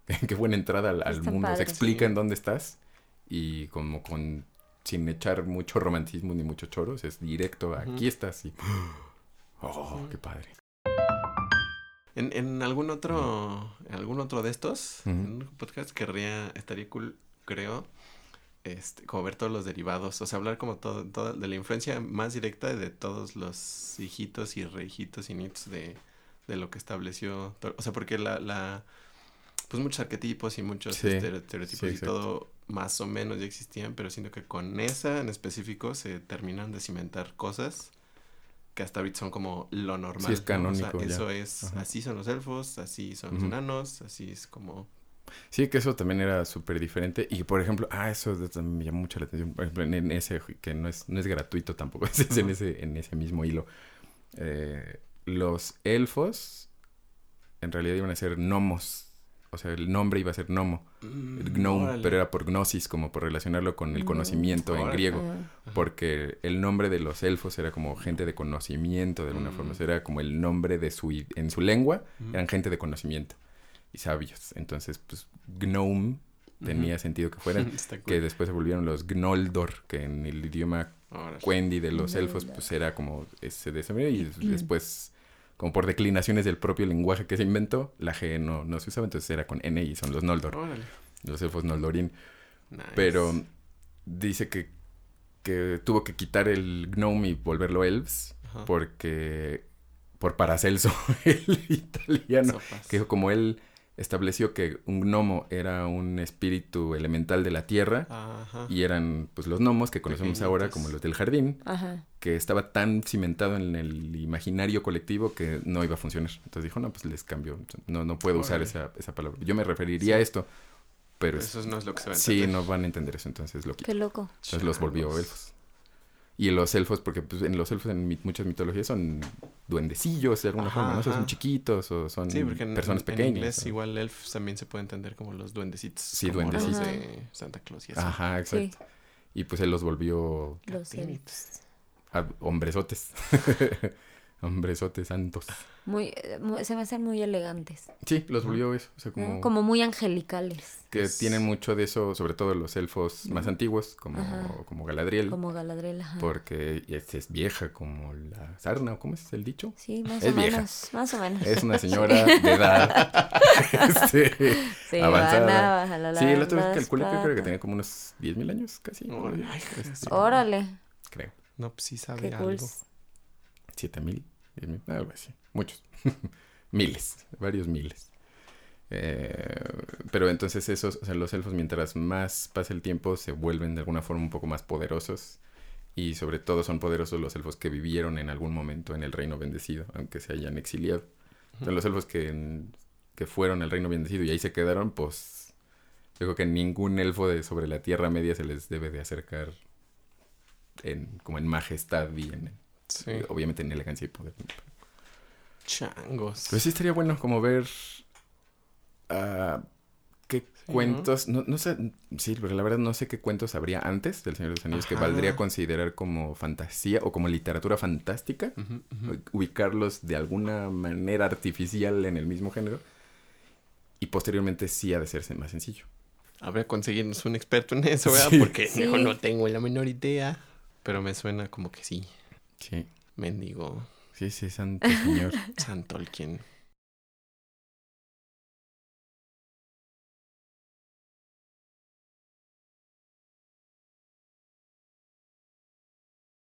qué buena entrada al, mundo. Se explica en dónde estás y como con sin echar mucho romantismo ni mucho choros, es directo, aquí estás y oh, qué padre. En, en algún otro en algún otro de estos en un podcast querría estaría cool, creo, este, como ver todos los derivados, o sea, hablar como todo, todo de la influencia más directa de todos los hijitos y rehijitos y nietos de, de lo que estableció, o sea, porque la, la pues muchos arquetipos y muchos estereotipos y todo más o menos ya existían, pero siento que con esa en específico se terminan de cimentar cosas que hasta ahorita son como lo normal. Sí, es canónico. eso es, así son los elfos, así son los enanos, así es como... Sí, que eso también era súper diferente. Y por ejemplo, ah, eso también me llamó mucho la atención. Por ejemplo, en, ese, que no es, no es gratuito tampoco, es en, ese, en ese mismo hilo. Eh, los elfos en realidad iban a ser gnomos o sea, el nombre iba a ser Nomo, mm, Gnome, pero era por Gnosis, como por relacionarlo con el mm, conocimiento en griego, porque el nombre de los elfos era como gente de conocimiento de alguna forma, o sea, era como el nombre de su, en su lengua, eran gente de conocimiento y sabios, entonces, pues, Gnome tenía sentido que fueran, que después se volvieron los Gnoldor, que en el idioma Quendi de los elfos, pues era como ese de ese y después como por declinaciones del propio lenguaje que se inventó, la G no, no se usaba, entonces era con N y son los Noldor, Órale. los elfos Noldorín. Nice. Pero dice que, que tuvo que quitar el gnome y volverlo elves Ajá. porque por Paracelso, el italiano, Sopas. que como él estableció que un gnomo era un espíritu elemental de la tierra Ajá. y eran pues los gnomos que conocemos ahora como los del jardín, Ajá. que estaba tan cimentado en el imaginario colectivo que no iba a funcionar. Entonces dijo, no, pues les cambio, no, no puedo usar esa, esa palabra. Yo me referiría a esto, pero es- Eso no es lo que se va a sí, entender. no van a entender eso, entonces lo quito. Qué loco. Entonces los volvió elfos. Y los elfos, porque pues, en los elfos en mi- muchas mitologías son duendecillos de alguna Ajá, forma, ¿no? O sea, son chiquitos o son Sí, porque en, personas pequeñas. en inglés o- igual elfs también se puede entender como los duendecitos. Sí, como los duendecitos. de Santa Claus y así. Ajá, exacto. Sí, Y pues él los volvió los elfos. hombresotes. hombresotes santos. Muy, eh, se me hacen muy elegantes. Sí, los volvió eso. O sea, como, Como muy angelicales. que Es- tienen mucho de eso, sobre todo los elfos más antiguos, como, Ajá. como Galadriel. Como Galadriel. ajá. Porque es, es vieja como la sarna, ¿o cómo es el dicho? Sí, más Es o vieja. menos. Más o menos. Es una señora de edad este, Sí, avanzada. van a jalar Sí, el otro vez calculé que creo que tenía como unos 10.000 años casi. Órale. Este. Órale. creo. No, pues sí sabe Qué cool. 7.000, 10.000, algo así. Muchos. miles, varios miles. Eh, pero entonces esos, o sea, los elfos mientras más pasa el tiempo se vuelven de alguna forma un poco más poderosos y sobre todo son poderosos los elfos que vivieron en algún momento en el reino bendecido, aunque se hayan exiliado. Sea, los elfos que, que fueron al reino bendecido y ahí se quedaron, pues yo creo que ningún elfo de sobre la Tierra Media se les debe de acercar en, como en majestad y en, Sí. obviamente en elegancia y poder. Changos. Pues sí estaría bueno como ver ah, qué cuentos, no, no sé, sí, porque la verdad no sé qué cuentos habría antes del Señor de los Anillos que valdría considerar como fantasía o como literatura fantástica, ubicarlos de alguna manera artificial en el mismo género y posteriormente sí ha de serse más sencillo. Habría que conseguirnos un experto en eso, ¿verdad? Sí. Porque Sí. yo no tengo la menor idea. Pero me suena como que sí. Sí, Mendigo sí, sí, santo señor. San Tolkien.